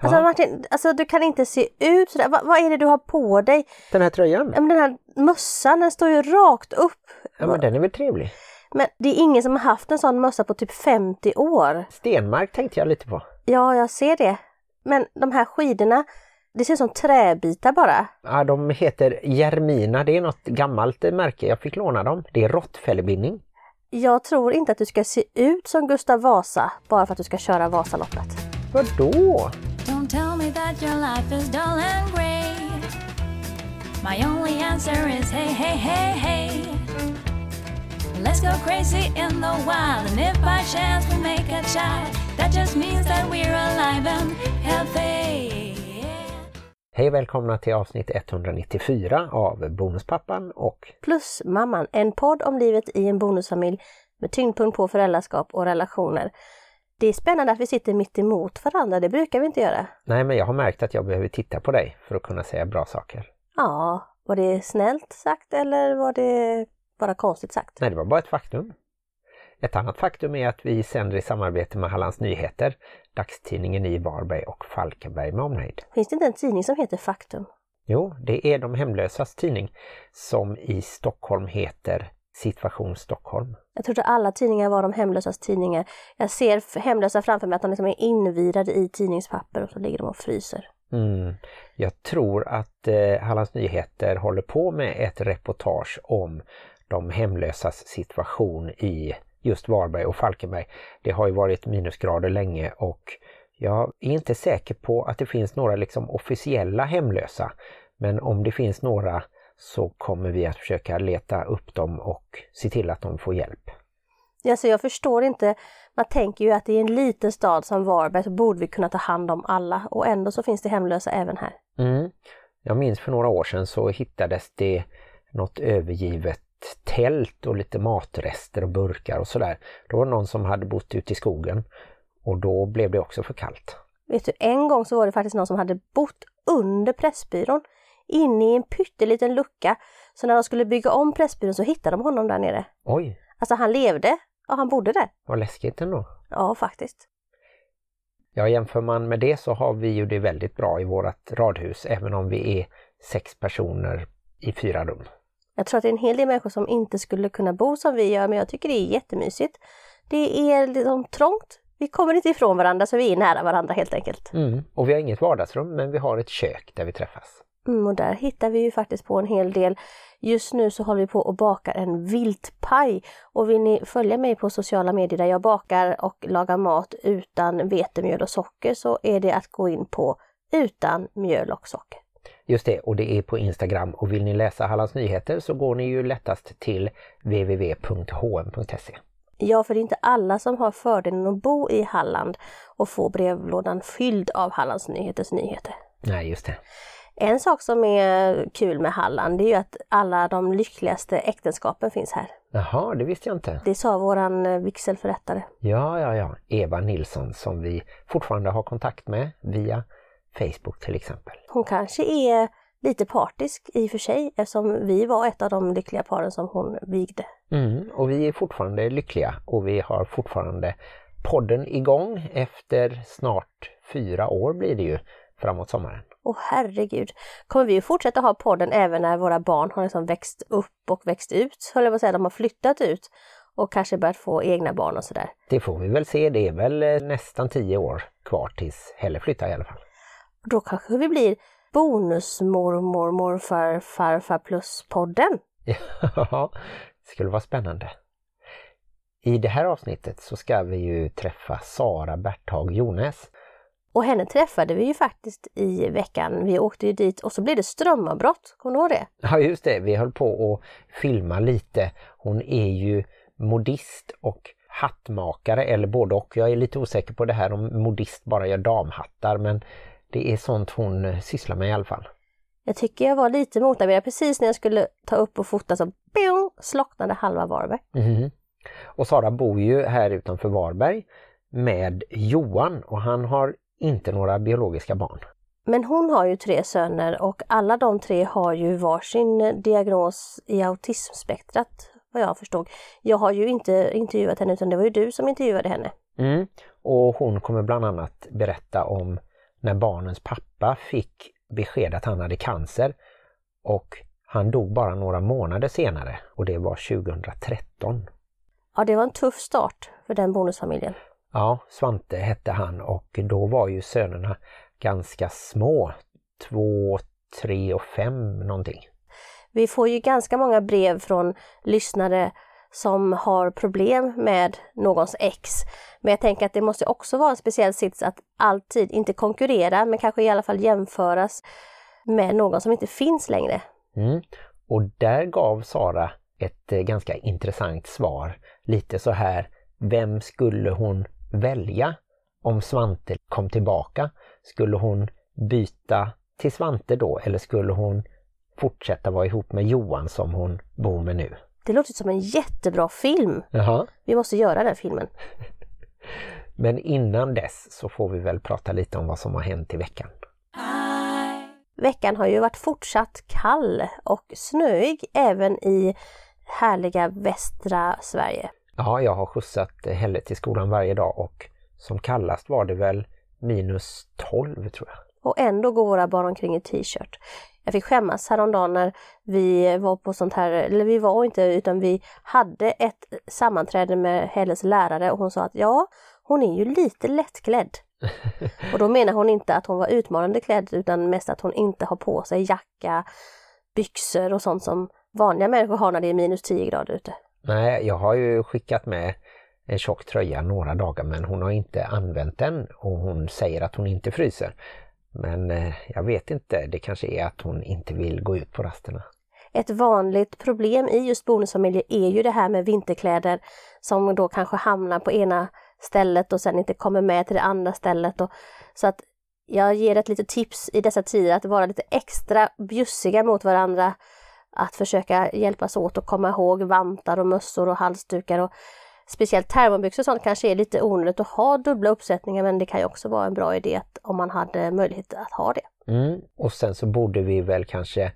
Alltså Ja. Martin, alltså, du kan inte se ut sådär. Va, vad är det du har på dig? Den här tröjan, Ja, men Den här mössan den står ju rakt upp. ja men den är väl trevlig. Men det är ingen som har haft en sån mössa på typ 50 år. Stenmark tänkte jag lite på. Ja, jag ser det. Men de här skidorna, det ser ut som träbitar bara. Ja, de heter Jermina, det är något gammalt märke. Jag fick låna dem. Det är råttfällebindning. Jag tror inte att du ska se ut som Gustav Vasa bara för att du ska köra Vasaloppet. Vadå? Me that your life is dull and grey. My only answer is hey, hey, hey, hey. Let's go crazy in the wild, and if by chance we make a child, that just means that we're alive and healthy. Hej och välkomna till avsnitt 194 av Bonuspappan och Plus mamman, en podd om livet i en bonusfamilj med tyngdpunkt på föräldraskap och relationer. Det är spännande att vi sitter mitt emot varandra, det brukar vi inte göra. Nej, men jag har märkt att jag behöver titta på dig för att kunna säga bra saker. Ja, var det snällt sagt eller var det bara konstigt sagt? Nej, det var bara ett faktum. Ett annat faktum är att vi sänder i samarbete med Hallands Nyheter, dagstidningen i Varberg och Falkenberg med omnejd. Finns det inte en tidning som heter Faktum? Jo, det är de hemlösas tidning som i Stockholm heter Situation Stockholm. Jag trodde alla tidningar var de hemlösas tidningar. Jag ser hemlösa framför mig att de liksom är invirade i tidningspapper och så ligger de och fryser. Mm. Jag tror att eh, Hallands Nyheter håller på med ett reportage om de hemlösas situation i just Varberg och Falkenberg. Det har ju varit minusgrader länge och jag är inte säker på att det finns några liksom officiella hemlösa. Men om det finns några så kommer vi att försöka leta upp dem och se till att de får hjälp. Alltså jag förstår inte, man tänker ju att i en liten stad som Varberg så borde vi kunna ta hand om alla och ändå så finns det hemlösa även här. Mm. Jag minns för några år sedan så hittades det något övergivet tält och lite matrester och burkar och sådär. Då var det någon som hade bott ute i skogen och då blev det också för kallt. Vet du, en gång så var det faktiskt någon som hade bott under Pressbyrån inne i en pytteliten lucka. Så när de skulle bygga om Pressbyrån så hittade de honom där nere. Oj, Alltså han levde och han bodde där. vad läskigt ändå. Ja, faktiskt. Ja, jämför man med det så har vi ju det väldigt bra i vårt radhus även om vi är sex personer i fyra rum. Jag tror att det är en hel del människor som inte skulle kunna bo som vi gör, men jag tycker det är jättemysigt. Det är liksom trångt. Vi kommer inte ifrån varandra så vi är nära varandra helt enkelt. Mm. Och vi har inget vardagsrum men vi har ett kök där vi träffas. Mm, och där hittar vi ju faktiskt på en hel del. Just nu så håller vi på och bakar en viltpaj. Och vill ni följa mig på sociala medier där jag bakar och lagar mat utan vetemjöl och socker så är det att gå in på utan mjöl och socker. Just det, och det är på Instagram och vill ni läsa Hallands Nyheter så går ni ju lättast till www.hm.se. Ja, för det är inte alla som har fördelen att bo i Halland och få brevlådan fylld av Hallands Nyheters nyheter. Nej, just det. En sak som är kul med Halland det är ju att alla de lyckligaste äktenskapen finns här. Jaha, det visste jag inte. Det sa våran eh, vigselförrättare. Ja, ja, ja. Eva Nilsson som vi fortfarande har kontakt med via Facebook till exempel. Hon kanske är lite partisk i och för sig eftersom vi var ett av de lyckliga paren som hon vigde. Mm, och vi är fortfarande lyckliga och vi har fortfarande podden igång efter snart fyra år blir det ju framåt sommaren. Åh herregud! Kommer vi att fortsätta ha podden även när våra barn har liksom växt upp och växt ut? Höll jag på att säga, de har flyttat ut och kanske börjat få egna barn och sådär. Det får vi väl se, det är väl eh, nästan tio år kvar tills Helle flyttar i alla fall. Då kanske vi blir bonusmormor, morfar, farfar plus podden. Ja, det skulle vara spännande. I det här avsnittet så ska vi ju träffa Sara Berthag Jones. Och henne träffade vi ju faktiskt i veckan. Vi åkte ju dit och så blev det strömavbrott. Kommer du ihåg det? Ja just det, vi höll på att filma lite. Hon är ju modist och hattmakare eller både och. Jag är lite osäker på det här om modist bara gör damhattar men det är sånt hon sysslar med i alla fall. Jag tycker jag var lite motarbetad. Precis när jag skulle ta upp och fota så bing, slocknade halva Varberg. Mhm. Och Sara bor ju här utanför Varberg med Johan och han har inte några biologiska barn. Men hon har ju tre söner och alla de tre har ju varsin diagnos i autismspektrat vad jag förstod. Jag har ju inte intervjuat henne utan det var ju du som intervjuade henne. Mm. Och hon kommer bland annat berätta om när barnens pappa fick besked att han hade cancer och han dog bara några månader senare och det var 2013. Ja, det var en tuff start för den bonusfamiljen. Ja, Svante hette han och då var ju sönerna ganska små. Två, tre och fem någonting. Vi får ju ganska många brev från lyssnare som har problem med någons ex. Men jag tänker att det måste också vara en speciell sits att alltid, inte konkurrera, men kanske i alla fall jämföras med någon som inte finns längre. Mm. Och där gav Sara ett eh, ganska intressant svar. Lite så här, vem skulle hon välja om Svante kom tillbaka? Skulle hon byta till Svante då eller skulle hon fortsätta vara ihop med Johan som hon bor med nu? Det låter som en jättebra film. Jaha. Vi måste göra den filmen. Men innan dess så får vi väl prata lite om vad som har hänt i veckan. Veckan har ju varit fortsatt kall och snöig även i härliga västra Sverige. Ja, jag har skjutsat Helle till skolan varje dag och som kallast var det väl minus 12 tror jag. Och ändå går våra barn omkring i t-shirt. Jag fick skämmas häromdagen när vi var på sånt här, eller vi var inte utan vi hade ett sammanträde med Helles lärare och hon sa att ja, hon är ju lite lättklädd. och då menar hon inte att hon var utmanande klädd utan mest att hon inte har på sig jacka, byxor och sånt som vanliga människor har när det är minus 10 grader ute. Nej, jag har ju skickat med en tjock tröja några dagar men hon har inte använt den och hon säger att hon inte fryser. Men eh, jag vet inte, det kanske är att hon inte vill gå ut på rasterna. Ett vanligt problem i just bonusfamiljer är ju det här med vinterkläder som då kanske hamnar på ena stället och sen inte kommer med till det andra stället. Och, så att jag ger ett litet tips i dessa tider att vara lite extra bjussiga mot varandra. Att försöka hjälpas åt att komma ihåg vantar och mössor och halsdukar och speciellt termobyxor och sånt kanske är lite onödigt att ha dubbla uppsättningar men det kan ju också vara en bra idé att, om man hade möjlighet att ha det. Mm. Och sen så borde vi väl kanske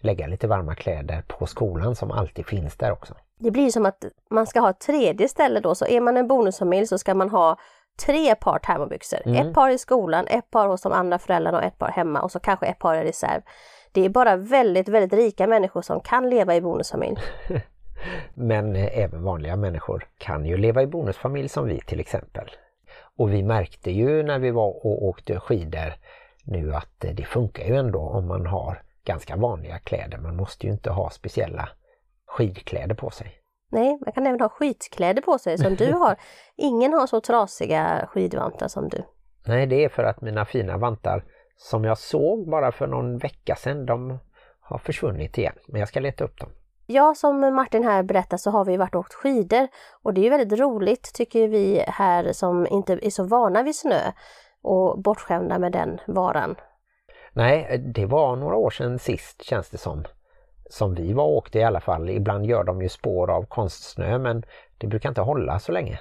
lägga lite varma kläder på skolan som alltid finns där också. Det blir som att man ska ha ett tredje ställe då, så är man en bonusfamilj så ska man ha tre par termobyxor. Mm. Ett par i skolan, ett par hos de andra föräldrarna och ett par hemma och så kanske ett par i reserv. Det är bara väldigt, väldigt rika människor som kan leva i bonusfamilj. Men eh, även vanliga människor kan ju leva i bonusfamilj som vi till exempel. Och vi märkte ju när vi var och åkte skidor nu att eh, det funkar ju ändå om man har ganska vanliga kläder. Man måste ju inte ha speciella skidkläder på sig. Nej, man kan även ha skitkläder på sig som du har. Ingen har så trasiga skidvantar som du. Nej, det är för att mina fina vantar som jag såg bara för någon vecka sedan, de har försvunnit igen. Men jag ska leta upp dem. Ja, som Martin här berättar så har vi varit och åkt skidor och det är väldigt roligt tycker vi här som inte är så vana vid snö och bortskämda med den varan. Nej, det var några år sedan sist känns det som. Som vi var och åkte i alla fall. Ibland gör de ju spår av konstsnö men det brukar inte hålla så länge.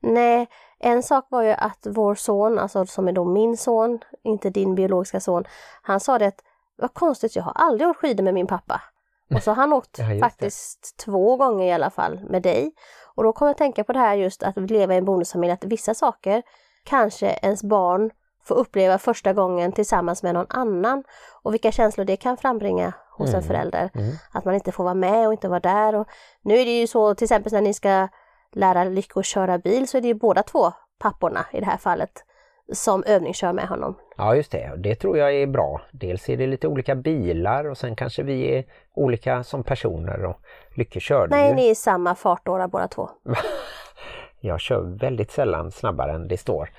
Nej, en sak var ju att vår son, alltså som är då min son, inte din biologiska son, han sa det att vad konstigt, jag har aldrig åkt skidor med min pappa. Och så har han åkt ja, faktiskt två gånger i alla fall med dig. Och då kommer jag tänka på det här just att leva i en bonusfamilj, att vissa saker kanske ens barn får uppleva första gången tillsammans med någon annan och vilka känslor det kan frambringa hos mm. en förälder. Mm. Att man inte får vara med och inte vara där. Och nu är det ju så till exempel när ni ska lära Lycko köra bil så är det ju båda två papporna i det här fallet som övningskör med honom. Ja just det, det tror jag är bra. Dels är det lite olika bilar och sen kanske vi är olika som personer och Lycke körde Nej, ju. ni är samma fartåra båda två. jag kör väldigt sällan snabbare än det står,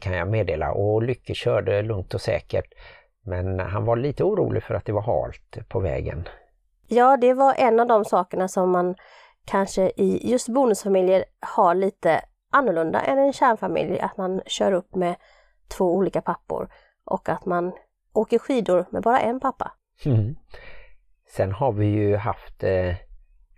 kan jag meddela. Och Lycke körde lugnt och säkert. Men han var lite orolig för att det var halt på vägen. Ja, det var en av de sakerna som man kanske i just bonusfamiljer har lite annorlunda än en kärnfamilj, att man kör upp med två olika pappor och att man åker skidor med bara en pappa. Mm. Sen har vi ju haft eh,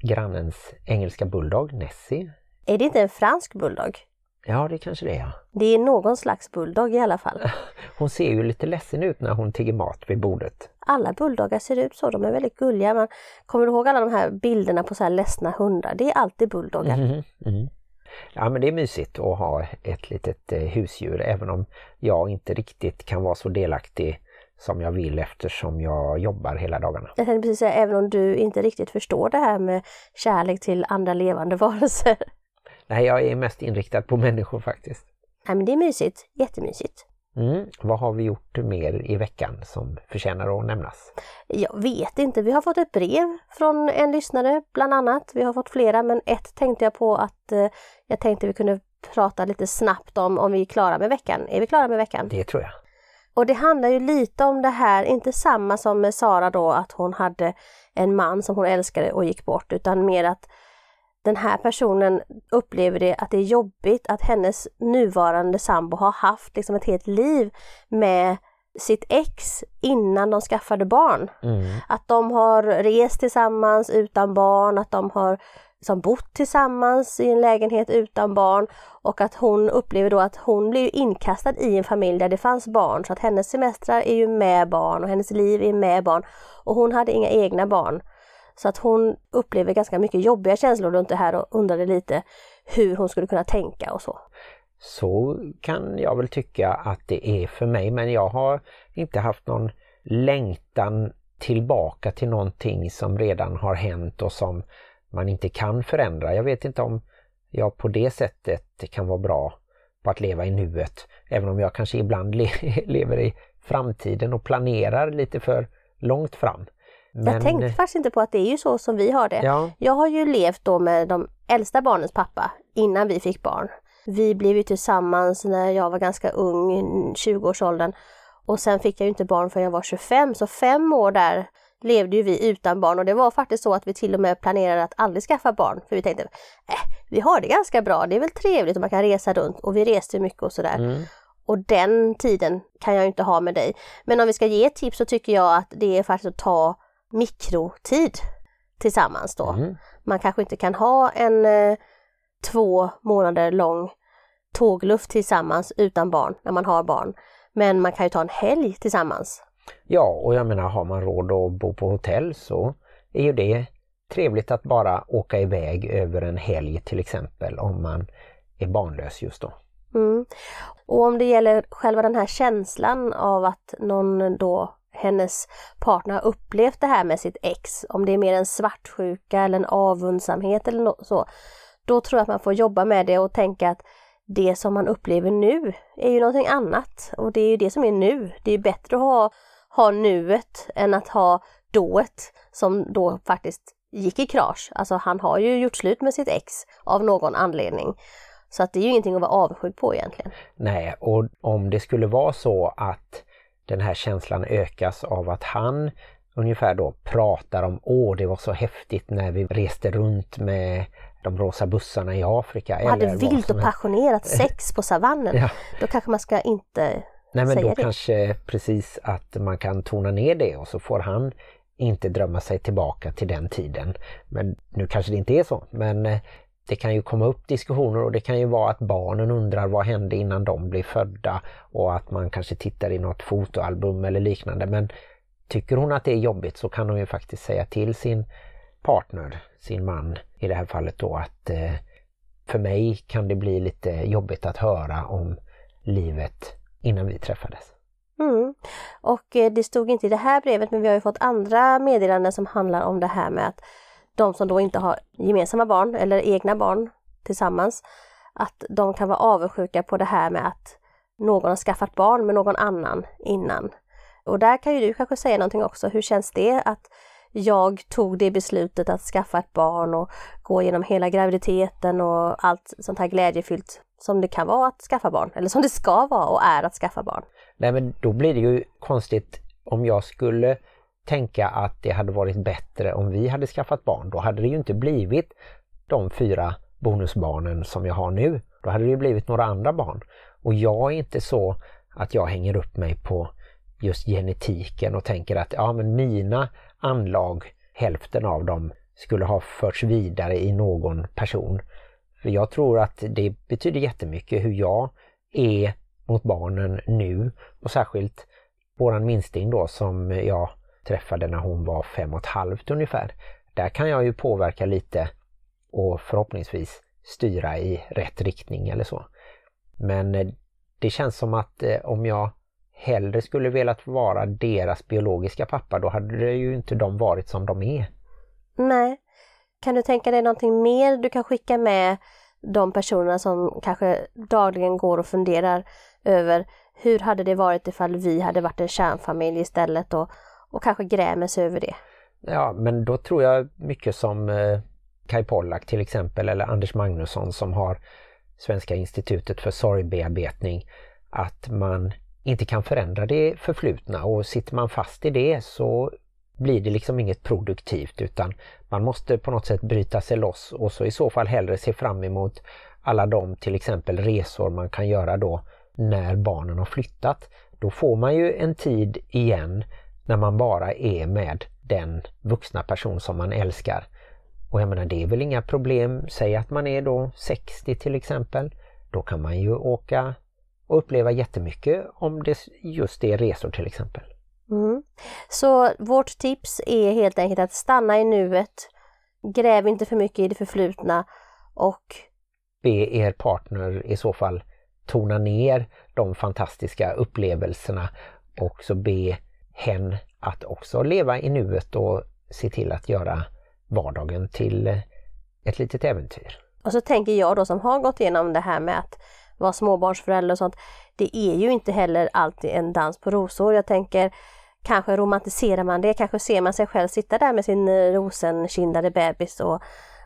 grannens engelska bulldog, Nessie. Är det inte en fransk bulldog? Ja, det kanske det är. Det är någon slags bulldog i alla fall. Hon ser ju lite ledsen ut när hon tigger mat vid bordet. Alla bulldoggar ser ut så, de är väldigt gulliga. Man kommer du ihåg alla de här bilderna på så här ledsna hundar? Det är alltid bulldoggar. Mm, mm. Ja men det är mysigt att ha ett litet eh, husdjur även om jag inte riktigt kan vara så delaktig som jag vill eftersom jag jobbar hela dagarna. Jag tänkte precis säga, även om du inte riktigt förstår det här med kärlek till andra levande varelser. Nej, jag är mest inriktad på människor faktiskt. Nej men det är mysigt, jättemysigt. Mm. Vad har vi gjort mer i veckan som förtjänar att nämnas? Jag vet inte, vi har fått ett brev från en lyssnare bland annat. Vi har fått flera men ett tänkte jag på att eh, jag tänkte vi kunde prata lite snabbt om, om vi är klara med veckan. Är vi klara med veckan? Det tror jag. Och det handlar ju lite om det här, inte samma som med Sara då att hon hade en man som hon älskade och gick bort utan mer att den här personen upplever det att det är jobbigt att hennes nuvarande sambo har haft liksom ett helt liv med sitt ex innan de skaffade barn. Mm. Att de har rest tillsammans utan barn, att de har liksom bott tillsammans i en lägenhet utan barn och att hon upplever då att hon blir inkastad i en familj där det fanns barn så att hennes semestrar är ju med barn och hennes liv är med barn och hon hade inga egna barn. Så att hon upplever ganska mycket jobbiga känslor runt det här och undrade lite hur hon skulle kunna tänka och så. Så kan jag väl tycka att det är för mig men jag har inte haft någon längtan tillbaka till någonting som redan har hänt och som man inte kan förändra. Jag vet inte om jag på det sättet kan vara bra på att leva i nuet. Även om jag kanske ibland le lever i framtiden och planerar lite för långt fram. Men... Jag tänkte faktiskt inte på att det är ju så som vi har det. Ja. Jag har ju levt då med de äldsta barnens pappa innan vi fick barn. Vi blev ju tillsammans när jag var ganska ung, 20-årsåldern. Och sen fick jag ju inte barn förrän jag var 25, så fem år där levde ju vi utan barn och det var faktiskt så att vi till och med planerade att aldrig skaffa barn. För vi tänkte, äh, vi har det ganska bra, det är väl trevligt och man kan resa runt och vi reste mycket och sådär. Mm. Och den tiden kan jag inte ha med dig. Men om vi ska ge ett tips så tycker jag att det är faktiskt att ta mikrotid tillsammans då. Mm. Man kanske inte kan ha en eh, två månader lång tågluft tillsammans utan barn när man har barn. Men man kan ju ta en helg tillsammans. Ja, och jag menar har man råd att bo på hotell så är ju det trevligt att bara åka iväg över en helg till exempel om man är barnlös just då. Mm. Och om det gäller själva den här känslan av att någon då hennes partner har upplevt det här med sitt ex, om det är mer en svartsjuka eller en avundsamhet eller något så, då tror jag att man får jobba med det och tänka att det som man upplever nu är ju någonting annat och det är ju det som är nu. Det är bättre att ha, ha nuet än att ha dået som då faktiskt gick i krasch. Alltså han har ju gjort slut med sitt ex av någon anledning. Så att det är ju ingenting att vara avundsjuk på egentligen. Nej, och om det skulle vara så att den här känslan ökas av att han ungefär då pratar om åh det var så häftigt när vi reste runt med de rosa bussarna i Afrika. Och hade vilt och passionerat sex på savannen. Ja. Då kanske man ska inte Nej men säga då det. kanske precis att man kan tona ner det och så får han inte drömma sig tillbaka till den tiden. Men nu kanske det inte är så men eh, det kan ju komma upp diskussioner och det kan ju vara att barnen undrar vad hände innan de blev födda och att man kanske tittar i något fotoalbum eller liknande. Men tycker hon att det är jobbigt så kan hon ju faktiskt säga till sin partner, sin man i det här fallet då att eh, för mig kan det bli lite jobbigt att höra om livet innan vi träffades. Mm. Och eh, det stod inte i det här brevet men vi har ju fått andra meddelanden som handlar om det här med att de som då inte har gemensamma barn eller egna barn tillsammans, att de kan vara avundsjuka på det här med att någon har skaffat barn med någon annan innan. Och där kan ju du kanske säga någonting också. Hur känns det att jag tog det beslutet att skaffa ett barn och gå igenom hela graviditeten och allt sånt här glädjefyllt som det kan vara att skaffa barn, eller som det ska vara och är att skaffa barn. Nej men då blir det ju konstigt om jag skulle tänka att det hade varit bättre om vi hade skaffat barn. Då hade det ju inte blivit de fyra bonusbarnen som jag har nu. Då hade det ju blivit några andra barn. Och jag är inte så att jag hänger upp mig på just genetiken och tänker att ja men mina anlag, hälften av dem, skulle ha förts vidare i någon person. För jag tror att det betyder jättemycket hur jag är mot barnen nu och särskilt våran minsting då som jag träffade när hon var fem och ett halvt ungefär. Där kan jag ju påverka lite och förhoppningsvis styra i rätt riktning eller så. Men eh, det känns som att eh, om jag hellre skulle velat vara deras biologiska pappa då hade det ju inte de varit som de är. Nej. Kan du tänka dig någonting mer du kan skicka med de personerna som kanske dagligen går och funderar över hur hade det varit ifall vi hade varit en kärnfamilj istället och, och kanske grämer sig över det? Ja, men då tror jag mycket som eh, Kai Pollak till exempel eller Anders Magnusson som har Svenska institutet för sorgbearbetning att man inte kan förändra det förflutna och sitter man fast i det så blir det liksom inget produktivt utan man måste på något sätt bryta sig loss och så i så fall hellre se fram emot alla de till exempel resor man kan göra då när barnen har flyttat. Då får man ju en tid igen när man bara är med den vuxna person som man älskar. Och jag menar det är väl inga problem, säg att man är då 60 till exempel. Då kan man ju åka och uppleva jättemycket om det just är resor till exempel. Mm. Så vårt tips är helt enkelt att stanna i nuet, gräv inte för mycket i det förflutna och be er partner i så fall tona ner de fantastiska upplevelserna och så be hen att också leva i nuet och se till att göra vardagen till ett litet äventyr. Och så tänker jag då som har gått igenom det här med att vara småbarnsförälder och sånt. Det är ju inte heller alltid en dans på rosor. Jag tänker kanske romantiserar man det, kanske ser man sig själv sitta där med sin eh, rosenkindade bebis och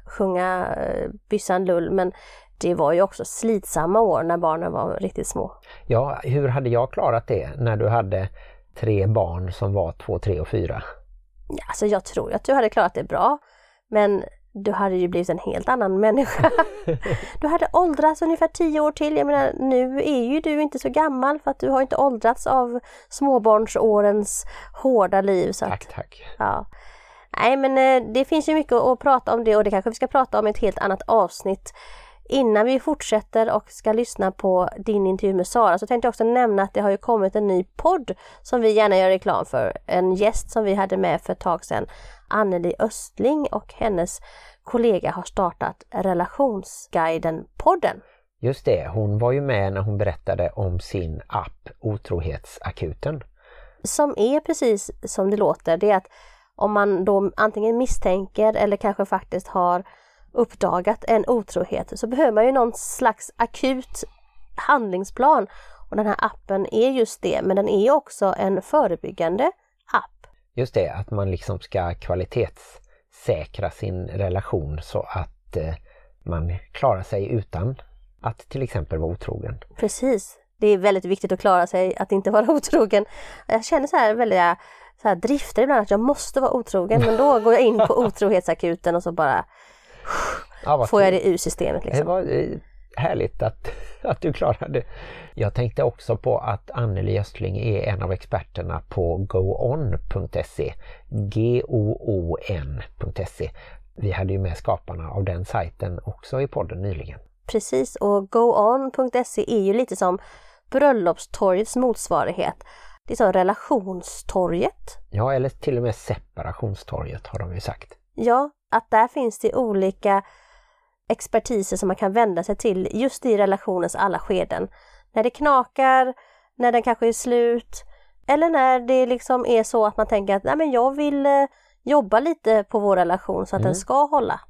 sjunga eh, byssan lull. Men det var ju också slitsamma år när barnen var riktigt små. Ja, hur hade jag klarat det när du hade tre barn som var två, tre och fyra? Alltså jag tror att du hade klarat det bra. Men du hade ju blivit en helt annan människa. Du hade åldrats ungefär tio år till. Jag menar, nu är ju du inte så gammal för att du har inte åldrats av småbarnsårens hårda liv. Så tack, tack. Ja. Nej men eh, det finns ju mycket att prata om det och det kanske vi ska prata om i ett helt annat avsnitt. Innan vi fortsätter och ska lyssna på din intervju med Sara så tänkte jag också nämna att det har ju kommit en ny podd som vi gärna gör reklam för. En gäst som vi hade med för ett tag sedan, Anneli Östling och hennes kollega har startat Relationsguiden-podden. Just det, hon var ju med när hon berättade om sin app Otrohetsakuten. Som är precis som det låter, det är att om man då antingen misstänker eller kanske faktiskt har uppdagat en otrohet så behöver man ju någon slags akut handlingsplan. Och den här appen är just det, men den är också en förebyggande app. Just det, att man liksom ska kvalitetssäkra sin relation så att eh, man klarar sig utan att till exempel vara otrogen. Precis. Det är väldigt viktigt att klara sig, att inte vara otrogen. Jag känner så här väldiga så här drifter ibland att jag måste vara otrogen men då går jag in på otrohetsakuten och så bara ja, får jag det ur systemet. Liksom. Det var eh, härligt att, att du klarade det. Jag tänkte också på att Anneli Östling är en av experterna på goon.se. G-O-O-N.se. Vi hade ju med skaparna av den sajten också i podden nyligen. Precis och goon.se är ju lite som bröllopstorgets motsvarighet. Det är som relationstorget. Ja, eller till och med separationstorget har de ju sagt. Ja, att där finns det olika expertiser som man kan vända sig till just i relationens alla skeden. När det knakar, när den kanske är slut eller när det liksom är så att man tänker att Nej, men jag vill eh, jobba lite på vår relation så att mm. den ska hålla.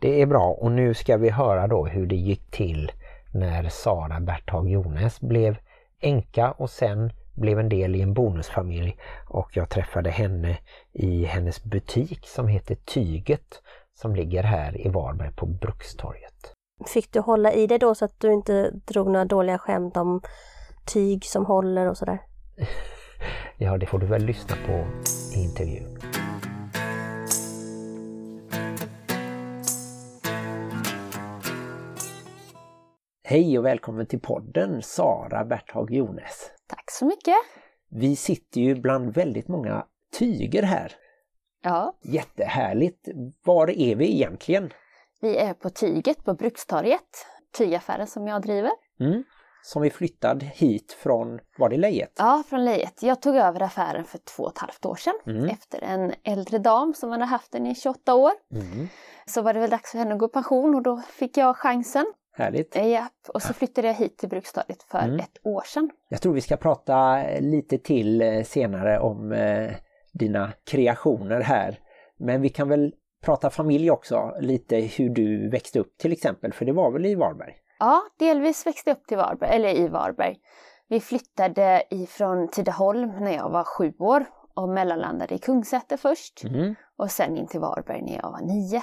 Det är bra och nu ska vi höra då hur det gick till när Sara Berthag Jones blev änka och sen blev en del i en bonusfamilj och jag träffade henne i hennes butik som heter Tyget som ligger här i Varberg på Brukstorget. Fick du hålla i det då så att du inte drog några dåliga skämt om tyg som håller och sådär? ja, det får du väl lyssna på i intervjun. Hej och välkommen till podden Sara Berthag Jones. Tack så mycket! Vi sitter ju bland väldigt många tyger här. Ja. Jättehärligt! Var är vi egentligen? Vi är på Tyget på Brukstorget, tygaffären som jag driver. Mm. som vi flyttade hit från, var det Lejet? Ja, från Lejet. Jag tog över affären för två och ett halvt år sedan Mm. efter en äldre dam som hade haft den i 28 år. Mm. Så var det väl dags för henne att gå i pension och då fick jag chansen. Härligt. Eh, Japp. Och så flyttade jag hit till Bruksstadiet för Mm. ett år sedan. Jag tror vi ska prata lite till eh, senare om eh, dina kreationer här. Men vi kan väl prata familj också, lite hur du växte upp till exempel, för det var väl i Varberg? Ja, delvis växte jag upp till Varberg, eller i Varberg. Vi flyttade ifrån Tidaholm när jag var sju år och mellanlandade i Kungsäter först Mm. och sen in till Varberg när jag var nio.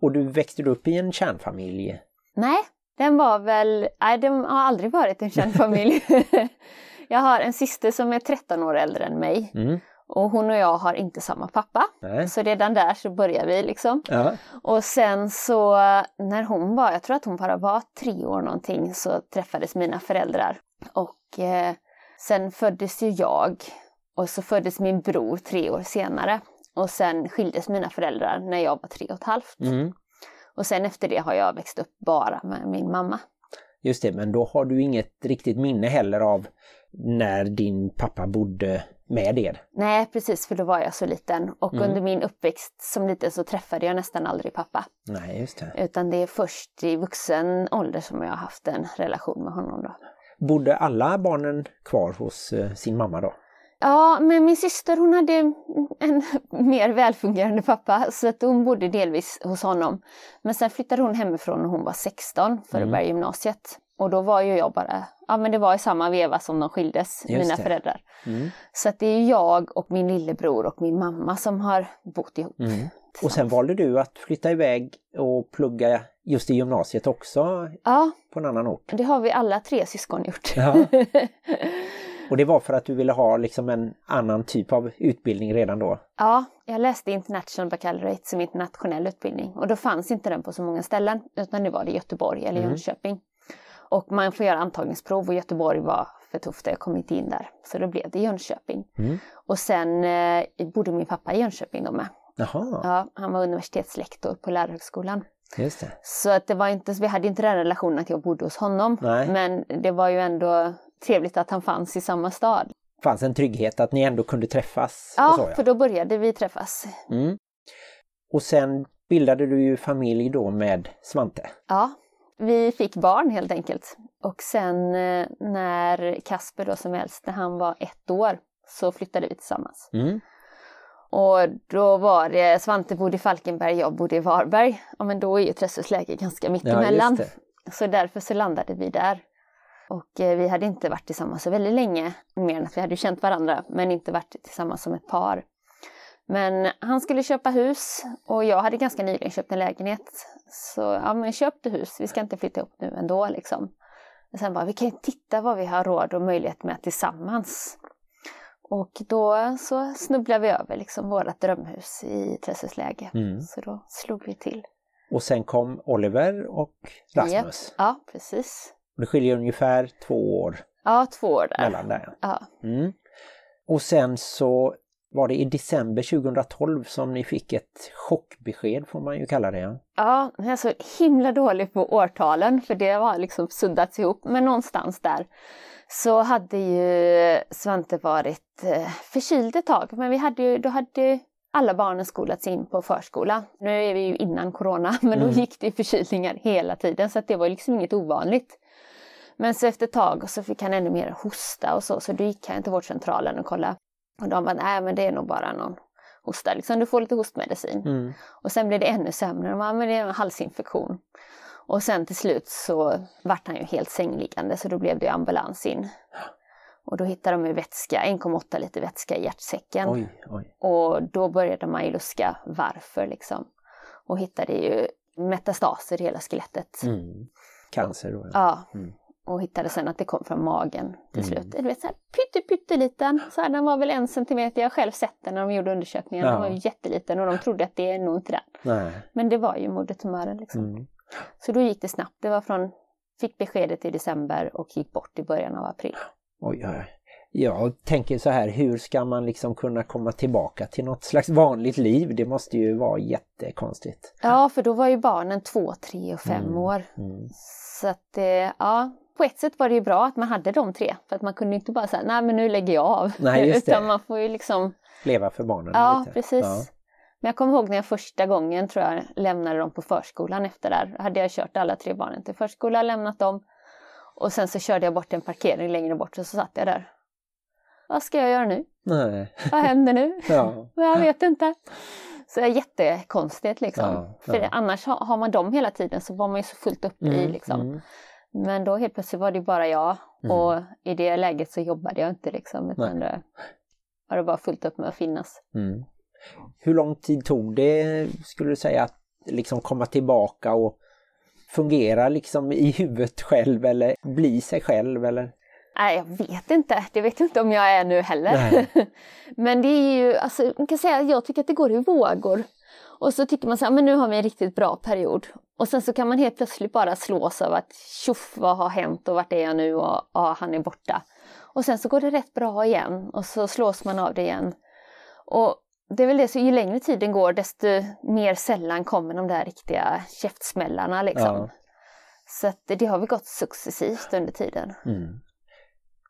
Och du växte upp i en kärnfamilj? Nej, den var väl, nej den har aldrig varit en känd familj. jag har en syster som är 13 år äldre än mig Mm. och hon och jag har inte samma pappa. Nej. Så redan där så börjar vi liksom. Ja. Och sen så när hon var, jag tror att hon bara var tre år någonting, så träffades mina föräldrar. Och eh, sen föddes ju jag och så föddes min bror tre år senare. Och sen skildes mina föräldrar när jag var tre och ett halvt. Mm. Och sen efter det har jag växt upp bara med min mamma. Just det, men då har du inget riktigt minne heller av när din pappa bodde med er? Nej precis, för då var jag så liten. Och Mm. under min uppväxt som liten så träffade jag nästan aldrig pappa. Nej, just det. Utan det är först i vuxen ålder som jag har haft en relation med honom då. Bodde alla barnen kvar hos eh, sin mamma då? Ja, men min syster hon hade en mer välfungerande pappa så att hon bodde delvis hos honom. Men sen flyttade hon hemifrån när hon var 16 för att Mm. börja gymnasiet. Och då var ju jag bara, ja men det var i samma veva som de skildes, Just mina det. föräldrar. Mm. Så att det är jag och min lillebror och min mamma som har bott ihop. Mm. Och sen valde du att flytta iväg och plugga just i gymnasiet också Ja, på en annan ort. det har vi alla tre syskon gjort. Ja. Och det var för att du ville ha liksom en annan typ av utbildning redan då? Ja, jag läste International Baccalaureate som internationell utbildning och då fanns inte den på så många ställen utan nu var det Göteborg eller Mm. Jönköping. Och man får göra antagningsprov och Göteborg var för tufft, jag kom inte in där. Så då blev det Jönköping. Mm. Och sen eh, bodde min pappa i Jönköping då med. Jaha, Ja, han var universitetslektor på lärarhögskolan. just det. Så att det var inte, vi hade inte den relationen att jag bodde hos honom. Nej. Men det var ju ändå trevligt att han fanns i samma stad. fanns en trygghet att ni ändå kunde träffas? Ja, så, för då började vi träffas. Mm. Och sen bildade du ju familj då med Svante. Ja, vi fick barn helt enkelt. Och sen eh, när Kasper då som äldst, när han var ett år, så flyttade vi tillsammans. Mm. Och då var det, Svante bodde i Falkenberg, jag bodde i Varberg. Ja men då är ju Träslövsläge ganska mittemellan. det. så därför så landade vi där. Och eh, vi hade inte varit tillsammans så väldigt länge, mer än att vi hade känt varandra, men inte varit tillsammans som ett par. Men han skulle köpa hus och jag hade ganska nyligen köpt en lägenhet. Så ja, men köp du hus, vi ska inte flytta ihop nu ändå liksom. Och sen bara, vi kan ju titta vad vi har råd och möjlighet med tillsammans. Och då så snubblade vi över liksom vårt drömhus i Träslövsläge. Mm. Så då slog vi till. Och sen kom Oliver och Rasmus. Ja, precis. Och det skiljer ungefär två år Ja, två år där. mellan där. Ja. Mm. Och sen så var det i december 2012 som ni fick ett chockbesked får man ju kalla det. Ja. Ja, jag är så himla dålig på årtalen för det har liksom suddats ihop. Men någonstans där så hade ju Svante varit eh, förkyld ett tag. Men vi hade ju, då hade alla barnen skolats in på förskola. Nu är vi ju innan corona, men då Mm. gick det förkylningar hela tiden så att det var liksom inget ovanligt. Men så efter ett tag så fick han ännu mer hosta och så, så då gick han till vårdcentralen och kollade. Och de bara, nej men det är nog bara någon hosta, liksom du får lite hostmedicin. Mm. Och sen blev det ännu sämre. De bara, men det är en halsinfektion. Och sen till slut så vart han ju helt sängliggande så då blev det ambulans in. Och då hittade de ju vätska, 1,8 liter vätska i hjärtsäcken. Oj, oj. Och då började man ju luska varför liksom. Och hittade ju metastaser i hela skelettet. Mm. Cancer då. Ja. Ja. Mm. Och hittade sen att det kom från magen till Mm. slut. Du vet, så här pytte, pytteliten. Så här, den var väl en centimeter. Jag har själv sett den när de gjorde undersökningen. Ja. Den var ju jätteliten och de trodde att det är nog inte den. Nej. Men det var ju modertumören liksom. Mm. Så då gick det snabbt. Det var från, fick beskedet i december och gick bort i början av april. Oj, oj. Jag tänker så här, hur ska man liksom kunna komma tillbaka till något slags vanligt liv? Det måste ju vara jättekonstigt. Ja, för då var ju barnen två, tre och fem Mm. år. Mm. Så att det, ja, på ett sätt var det ju bra att man hade de tre. För att man kunde inte bara säga, nej men nu lägger jag av. Nej, just det. Utan man får ju liksom, Leva för barnen ja lite. precis. Ja. Men jag kommer ihåg när jag första gången tror jag lämnade dem på förskolan efter där. Hade jag kört alla tre barnen till förskolan, lämnat dem. Och sen så körde jag bort en parkering längre bort och så satt jag där. Vad ska jag göra nu? Nej. Vad händer nu? Ja. Jag vet inte. Så det är jättekonstigt liksom. Ja, För ja. annars har, man dem hela tiden så var man ju så fullt uppe i Mm, liksom. mm. Men då helt plötsligt var det bara jag Mm. och i det läget så jobbade jag inte liksom. Utan det var det bara fullt upp med att finnas. Mm. Hur lång tid tog det, skulle du säga, att liksom komma tillbaka och fungera liksom i huvudet själv eller bli sig själv eller? Nej, jag vet inte. Det vet jag inte om jag är nu heller. Men det är ju, alltså, man kan säga att jag tycker att det går i vågor. Och så tycker man så här, men nu har vi en riktigt bra period. Och sen så kan man helt plötsligt bara slås av att tjoff, vad har hänt och vart är jag nu och ja, han är borta. Och sen så går det rätt bra igen och så slås man av det igen. Och det är väl det, så ju längre tiden går desto mer sällan kommer de där riktiga käftsmällarna liksom. Ja. Så det har väl gått successivt under tiden. Mm.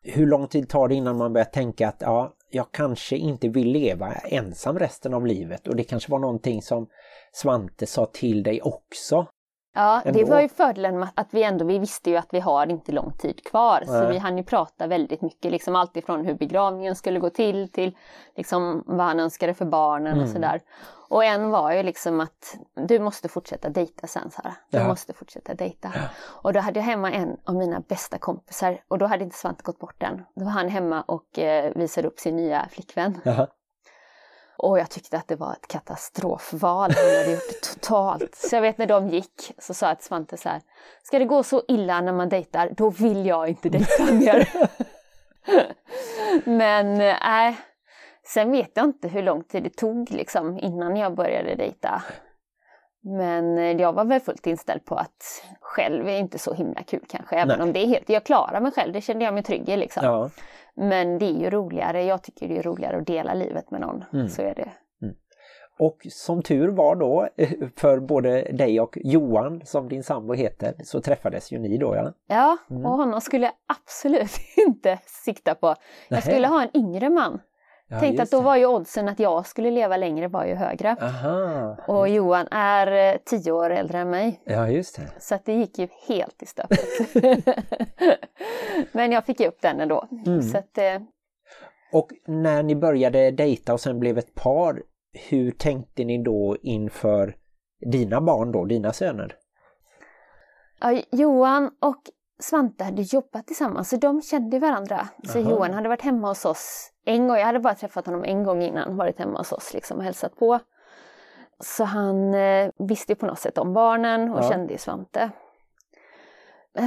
Hur lång tid tar det innan man börjar tänka att ja, jag kanske inte vill leva ensam resten av livet och det kanske var någonting som Svante sa till dig också. Ja, det ändå. var ju fördelen med att vi ändå, vi visste ju att vi har inte lång tid kvar. Så Nej. vi hann ju prata väldigt mycket, liksom allt ifrån hur begravningen skulle gå till till liksom vad han önskade för barnen och Mm. sådär. Och en var ju liksom att du måste fortsätta dejta sen Sara. Du Ja. måste fortsätta dejta. Och då hade jag hemma en av mina bästa kompisar och då hade inte Svante gått bort än. Då var han hemma och eh, visade upp sin nya flickvän. Jaha. Och jag tyckte att det var ett katastrofval. Han hade gjort det totalt. Så jag vet när de gick så sa jag till Svante så här. Ska det gå så illa när man dejtar, då vill jag inte dejta mer. Men nej. Sen vet jag inte hur lång tid det tog liksom innan jag började dejta. Men eh, jag var väl fullt inställd på att själv är inte så himla kul kanske. Även Nej. om det är helt, jag klarar mig själv, det kände jag mig trygg i liksom. Ja. Men det är ju roligare, jag tycker det är roligare att dela livet med någon. Mm. Så är det. Och som tur var då för både dig och Johan som din sambo heter så träffades ju ni då ja. Ja, Mm. och honom skulle jag absolut inte sikta på. Jag skulle ha en yngre man. Ja Tänkte att då var ju oddsen att jag skulle leva längre var ju högre. Aha. Och Johan är eh, tio år äldre än mig. Ja just det. Så att det gick ju helt i stöpet. Men jag fick upp den ändå. Mm. Så att, eh, Och när ni började dejta och sen blev ett par, hur tänkte ni då inför dina barn då, dina söner? ja, Johan och Svante hade jobbat tillsammans så de kände varandra. Så Aha. Johan hade varit hemma hos oss en gång. Jag hade bara träffat honom en gång innan, varit hemma hos oss liksom och hälsat på. Så han eh, visste på något sätt om barnen och Ja. kände ju Svante.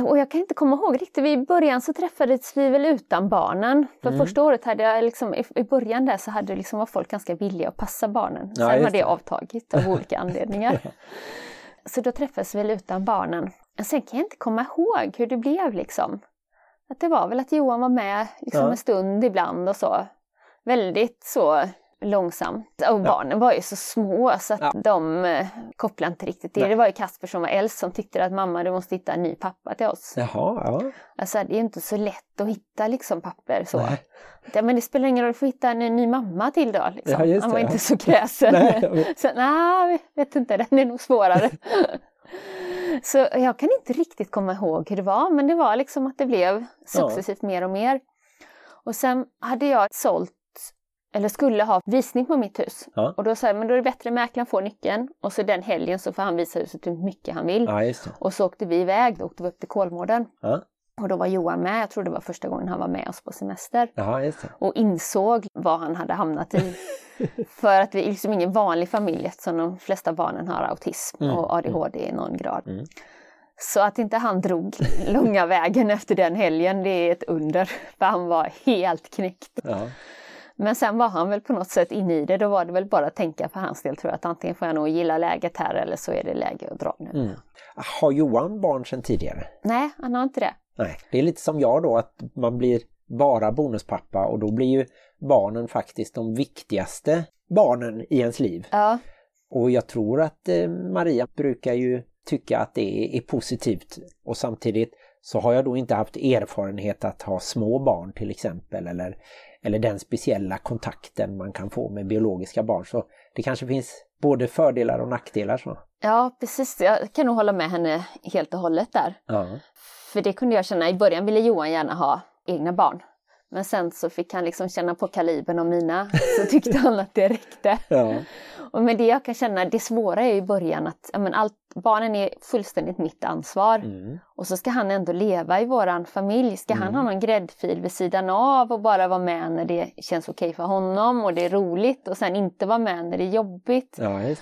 Och jag kan inte komma ihåg riktigt, i början så träffades vi väl utan barnen. För Mm. första året hade jag liksom, i, början där så hade liksom var folk ganska villiga att passa barnen. Ja, Sen just har det det. avtagit av olika anledningar. Så då träffades vi väl utan barnen. Sen kan jag inte komma ihåg hur det blev liksom. Att det var väl att Johan var med liksom Ja. en stund ibland och så. Väldigt så långsamt. Och barnen var ju så små så att Ja. de eh, kopplade inte riktigt det. Nej. Det var ju Kasper som var äldst som tyckte att mamma du måste hitta en ny pappa till oss. Jaha, ja. Alltså det är ju inte så lätt att hitta liksom papper så. Nej. Ja, men det spelar ingen roll, du får hitta en ny mamma till då. Liksom. Ja, Han var det, inte så kräsen. Nej, så nej, vet inte, den är nog svårare. så jag kan inte riktigt komma ihåg hur det var, men det var liksom att det blev successivt mer och mer. Och sen hade jag sålt, eller skulle ha visning på mitt hus. Ja. Och då sa jag, men då är det bättre att mäklaren får nyckeln och så den helgen så får han visa huset hur mycket han vill. Ja. Och så åkte vi iväg, då åkte vi upp till Kolmården. Ja, Och då var Johan med, jag tror det var första gången han var med oss på semester. Jaha. Och insåg vad han hade hamnat i. För att vi är liksom ingen vanlig familj eftersom de flesta barnen har autism Mm, och ADHD i någon grad. Mm. Så att inte han drog långa vägen efter den helgen, det är ett under. För han var helt knäckt. Ja. Men sen var han väl på något sätt inne i det. Då var det väl bara att tänka för hans del tror jag att antingen får jag nog gilla läget här eller så är det läge att dra nu. Mm. Har Johan barn sedan tidigare? Nej, han har inte det. Nej, det är lite som jag då att man blir bara bonuspappa och då blir ju barnen faktiskt de viktigaste barnen i ens liv. Ja, Och jag tror att eh, Maria brukar ju tycka att det är, är positivt och samtidigt så har jag då inte haft erfarenhet att ha små barn till exempel eller, eller den speciella kontakten man kan få med biologiska barn. Så det kanske finns både fördelar och nackdelar. Så. Ja, precis. Jag kan nog hålla med henne helt och hållet där. Ja. För det kunde jag känna, i början ville Johan gärna ha egna barn. Men sen så fick han liksom känna på kalibern av mina, så tyckte han att det räckte. Ja. Och med det jag kan känna, det svåra är i början att ja, men allt, barnen är fullständigt mitt ansvar. Mm. Och så ska han ändå leva i våran familj. Ska han Mm. ha någon gräddfil vid sidan av och bara vara med när det känns okej för honom och det är roligt och sen inte vara med när det är jobbigt. ja, det.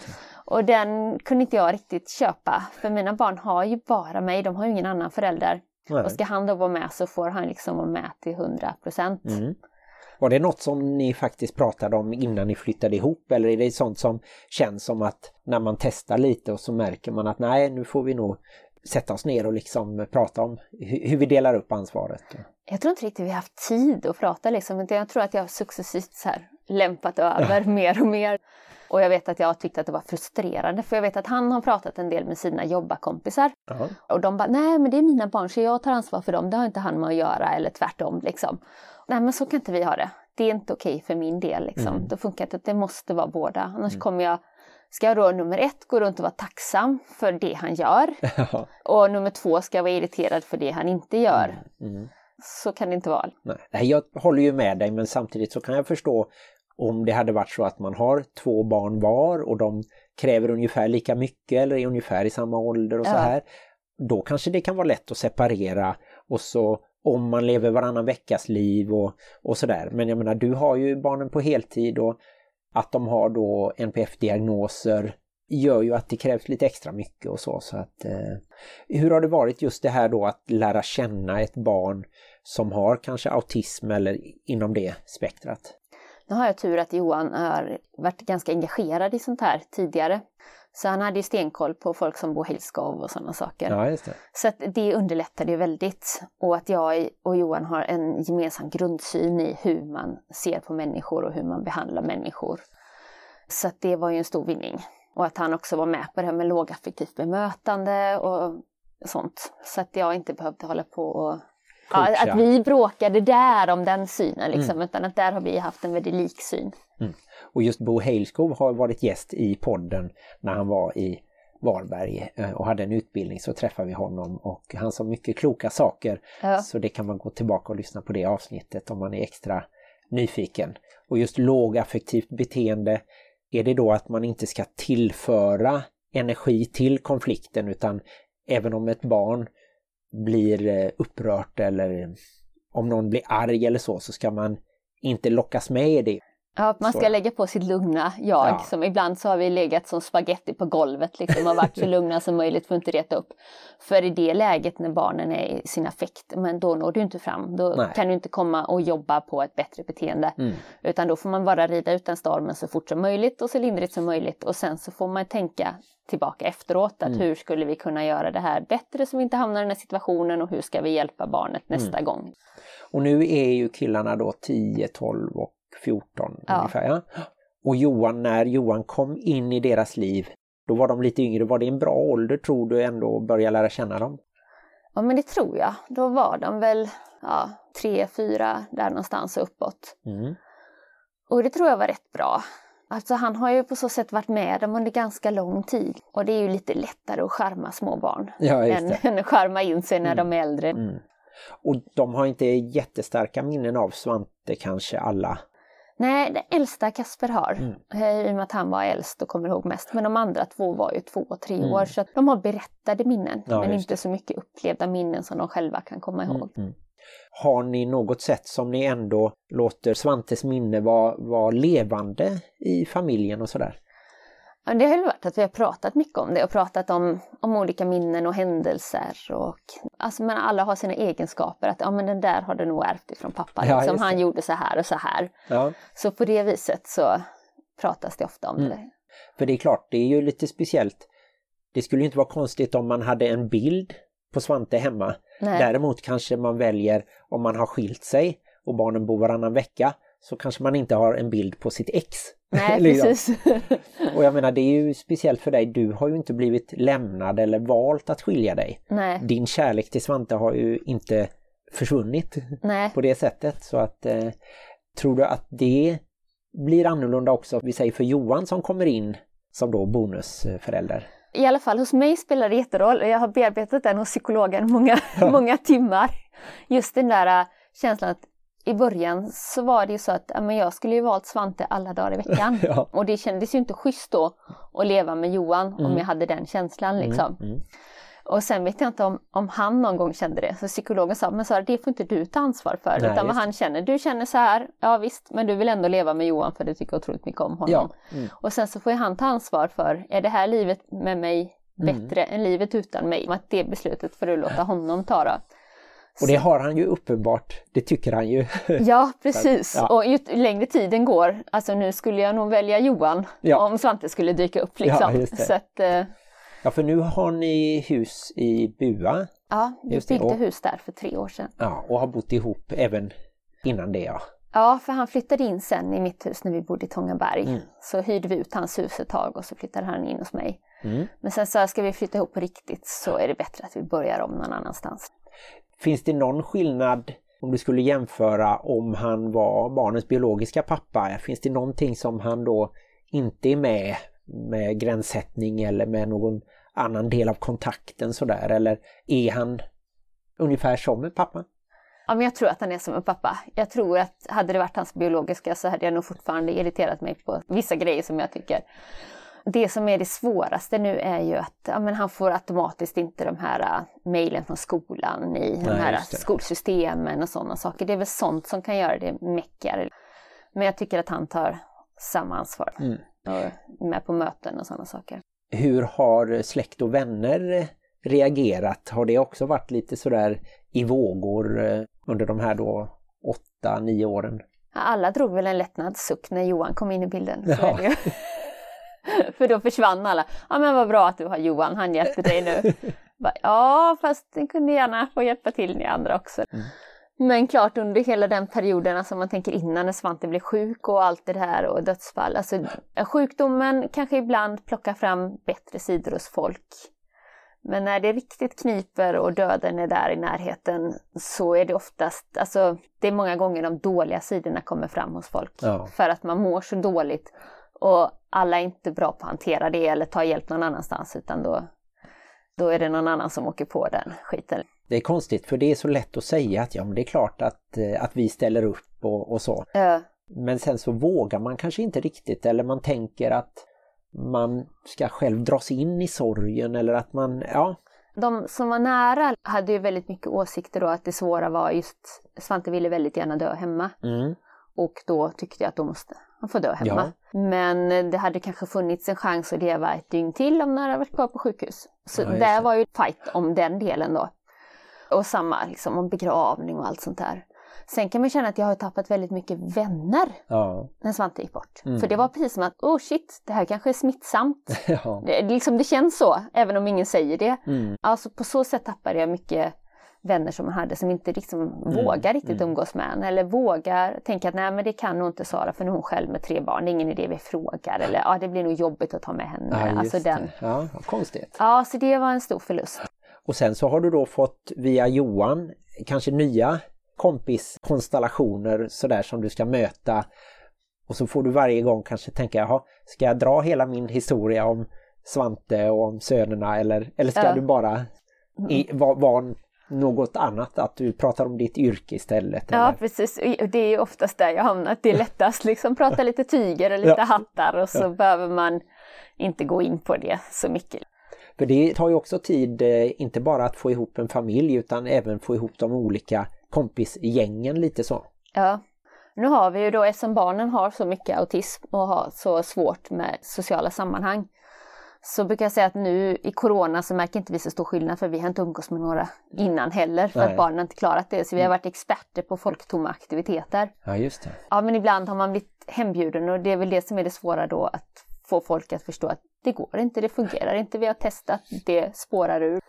Och den kunde inte jag riktigt köpa. För mina barn har ju bara mig, de har ju ingen annan förälder. Nej. Och ska han då vara med så får han liksom vara med till 100 procent. Mm. Var det något som ni faktiskt pratade om innan ni flyttade ihop eller är det sånt som känns som att när man testar lite och så märker man att nej nu får vi nog sätta oss ner och liksom prata om hur, vi delar upp ansvaret? Jag tror inte riktigt vi har haft tid att prata liksom, jag tror att jag successivt så här lämpat över mer och mer. Och jag vet att jag har tyckt att det var frustrerande för jag vet att han har pratat en del med sina jobbarkompisar. Ja. Och de bara, nej men det är mina barn så jag tar ansvar för dem, det har inte han med att göra eller tvärtom liksom. Nej men så kan inte vi ha det. Det är inte okej för min del liksom. Mm. Det funkar inte, det måste vara båda. Annars kommer jag, ska jag då nummer ett gå runt och vara tacksam för det han gör. Ja. Och nummer två ska jag vara irriterad för det han inte gör. Mm. Så kan det inte vara. Nej, jag håller ju med dig men samtidigt så kan jag förstå om det hade varit så att man har två barn var och de kräver ungefär lika mycket eller är ungefär i samma ålder och så Ja. här. Då kanske det kan vara lätt att separera och så om man lever varannan veckas liv och, och sådär. Men jag menar du har ju barnen på heltid och att de har då NPF-diagnoser gör ju att det krävs lite extra mycket och så. så att, eh, hur har det varit just det här då att lära känna ett barn som har kanske autism eller inom det spektrat? Nu har jag tur att Johan har varit ganska engagerad i sånt här tidigare. Så han hade ju stenkoll på folk som Bo Hillskov och sådana saker. Ja, det. Så att det underlättade ju väldigt. Och att jag och Johan har en gemensam grundsyn i hur man ser på människor och hur man behandlar människor. Så att det var ju en stor vinning. Och att han också var med på det här med lågaffektivt bemötande och sånt. Så att jag inte behövde hålla på och Ja, Coacha. att vi bråkade där om den synen liksom, utan att där har vi haft en väldigt lik syn. Och just Bo Heilskov har varit gäst i podden när han var i Varberg eh, och hade en utbildning så träffade vi honom och han sa mycket kloka saker. Ja. Så det kan man gå tillbaka och lyssna på det avsnittet om man är extra nyfiken. Och just lågaffektivt beteende, är det då att man inte ska tillföra energi till konflikten utan även om ett barn blir eh, upprört eller om någon blir arg eller så så ska man inte lockas med i det. Ja, man ska Så. lägga på sitt lugna jag. Ja. Som ibland så har vi legat som spaghetti på golvet liksom och varit så lugna som möjligt för att inte reta upp. För i det läget när barnen är i sin affekt, men då når du inte fram. Då Nej. kan du inte komma och jobba på ett bättre beteende. Mm. Utan då får man bara rida ut den stormen så fort som möjligt och så lindrigt som möjligt. Och sen så får man tänka tillbaka efteråt att Mm. hur skulle vi kunna göra det här bättre så vi inte hamnar i den här situationen och hur ska vi hjälpa barnet nästa Mm. gång. Och nu är ju killarna då 10, 12 och 14 Ja. ungefär. Ja. Och Johan, när Johan kom in i deras liv, då var de lite yngre. Var det en bra ålder tror du ändå att börja lära känna dem? Ja men det tror jag. Då var de väl ja, tre, fyra där någonstans och uppåt. Mm. Och det tror jag var rätt bra. Alltså han har ju på så sätt varit med dem under ganska lång tid. Och det är ju lite lättare att skärma små barn Ja, än, det. än att skärma in sig när Mm. de är äldre. Mm. Och de har inte jättestarka minnen av Svante kanske alla. Nej, det äldsta Kasper har, Mm. eh, i och med att han var äldst och kommer ihåg mest. Men de andra två var ju två och tre Mm. år. Så att de har berättade minnen, Ja, men inte så mycket upplevda minnen som de själva kan komma ihåg. Mm. Har ni något sätt som ni ändå låter Svantes minne vara, vara levande i familjen och sådär? Ja, det har ju varit att vi har pratat mycket om det och pratat om, om olika minnen och händelser. Och, alltså, men alla har sina egenskaper. Att ja, men den där har du nog ärvt ifrån pappa. Ja, liksom, han gjorde så här och så här. Ja. Så på det viset så pratas det ofta om Mm. det. För det är klart, det är ju lite speciellt. Det skulle ju inte vara konstigt om man hade en bild på Svante hemma. Nej. Däremot kanske man väljer, om man har skilt sig och barnen bor varannan vecka, så kanske man inte har en bild på sitt ex. Nej, Liksom. precis. Och jag menar det är ju speciellt för dig, du har ju inte blivit lämnad eller valt att skilja dig. Nej, Din kärlek till Svante har ju inte försvunnit nej. på det sättet så att eh, tror du att det blir annorlunda också, vi säger för Johan som kommer in som då bonusförälder? I alla fall hos mig spelar det jätteroll och jag har bearbetat den hos psykologen många, många timmar. Just den där äh, känslan att i början så var det ju så att ja, men jag skulle ju valt Svante alla dagar i veckan. Ja. Och det kändes ju inte schysst då att leva med Johan om Mm. jag hade den känslan liksom. Mm, mm. Och sen vet jag inte om, om han någon gång kände det. Så psykologen sa, men Sara, det får inte du ta ansvar för. Nej, utan vad han känner, du känner så här, ja visst, men du vill ändå leva med Johan för du tycker otroligt mycket om honom. Ja. Mm. Och sen så får han ta ansvar för, är det här livet med mig Mm. bättre än livet utan mig? Att det beslutet får du låta honom ta då. Och det har han ju uppenbart, det tycker han ju. Ja, precis. Ja. Och ju längre tiden går, alltså nu skulle jag nog välja Johan Ja. om Svante skulle dyka upp liksom. Ja, just det. Så att, eh, Ja, för nu har ni hus i Bua ja, vi Just det. byggde Och- hus där för tre år sedan. ja, och har bott ihop även innan det. Ja. Ja, för han flyttade in sen i mitt hus när vi bodde i Tångaberg. Mm. Så hyrde vi ut hans hus ett tag och så flyttade han in hos mig. Mm. Men sen så ska vi flytta ihop på riktigt så är det bättre att vi börjar om någon annanstans. Finns det någon skillnad om du skulle jämföra om han var barnens biologiska pappa? Finns det någonting som han då inte är med med gränssättning eller med någon annan del av kontakten sådär? Eller är han ungefär som en pappa? Ja, men jag tror att han är som en pappa. Jag tror att hade det varit hans biologiska så hade jag nog fortfarande irriterat mig på vissa grejer som jag tycker. Det som är det svåraste nu är ju att ja, men han får automatiskt inte de här uh, mejlen från skolan i de Nej, här just det. skolsystemen och sådana saker. Det är väl sånt som kan göra det meckigare. Men jag tycker att han tar samma ansvar. Mm. Och med på möten och sådana saker. Hur har släkt och vänner reagerat? Har det också varit lite sådär i vågor eh, under de här då åtta, nio åren? Alla drog väl en lättnadssuck när Johan kom in i bilden. Ja. För då försvann alla. Ja men vad bra att du har Johan, han hjälper dig nu. Ja fast den kunde gärna få hjälpa till ni andra också. Mm. Men klart under hela den perioden, alltså man tänker innan när Svante blev sjuk och allt det här och dödsfall. Alltså sjukdomen kanske ibland plockar fram bättre sidor hos folk. Men när det riktigt kniper och döden är där i närheten så är det oftast, alltså det är många gånger de dåliga sidorna kommer fram hos folk. Ja. För att man mår så dåligt och alla är inte bra på att hantera det eller ta hjälp någon annanstans utan då, då är det någon annan som åker på den skiten. Det är konstigt för det är så lätt att säga att ja men det är klart att, eh, att vi ställer upp och, och så. Eh, Men sen så vågar man kanske inte riktigt eller man tänker att man ska själv dras in i sorgen eller att man, ja, De som var nära hade ju väldigt mycket åsikter då att det svåra var just, Svante ville väldigt gärna dö hemma. mm, Och då tyckte jag att då måste han få dö hemma. Men det hade kanske funnits en chans att leva ett dygn till om han hade varit kvar på sjukhus. Så Ja, där det. var ju fight om den delen då. Och samma liksom om begravning och allt sånt där. Sen kan man känna att jag har tappat väldigt mycket vänner ja, när Svante gick bort. Mm. För det var precis som att, oh shit, det här kanske är smittsamt. ja, Det, liksom, det känns så, även om ingen säger det. mm, Alltså på så sätt tappade jag mycket vänner som man hade som inte liksom vågar riktigt mm. umgås med en. Eller vågar tänka att nej men det kan nog inte Sara för nu är hon själv med tre barn. Det är ingen idé vi frågar. Eller ja det blir nog jobbigt att ta med henne. ja alltså den. Ja, konstigt. Ja så det var en stor förlust. Och sen så har du då fått via Johan kanske nya kompiskonstellationer sådär som du ska möta. Och så får du varje gång kanske tänka, jaha, ska jag dra hela min historia om Svante och om sönerna eller, eller ska Ja. du bara i, vara var något annat? Att du pratar om ditt yrke istället? Ja eller? precis, och det är ju oftast där jag hamnat. Det är lättast liksom prata lite tyger och lite Ja. hattar och så behöver man inte gå in på det så mycket. För det tar ju också tid, eh, inte bara att få ihop en familj utan även få ihop de olika kompisgängen lite så. Ja. Nu har vi ju då, eftersom barnen har så mycket autism och har så svårt med sociala sammanhang, så brukar jag säga att nu i corona så märker inte vi så stor skillnad för vi har inte umgås med några innan heller för Nej. att barnen inte klarat det. Så vi har varit experter på folktomma aktiviteter. Ja just det. Ja men ibland har man blivit hembjuden och det är väl det som är det svåra då att få folk att förstå att det går inte, det fungerar inte, vi har testat, det spårar ur.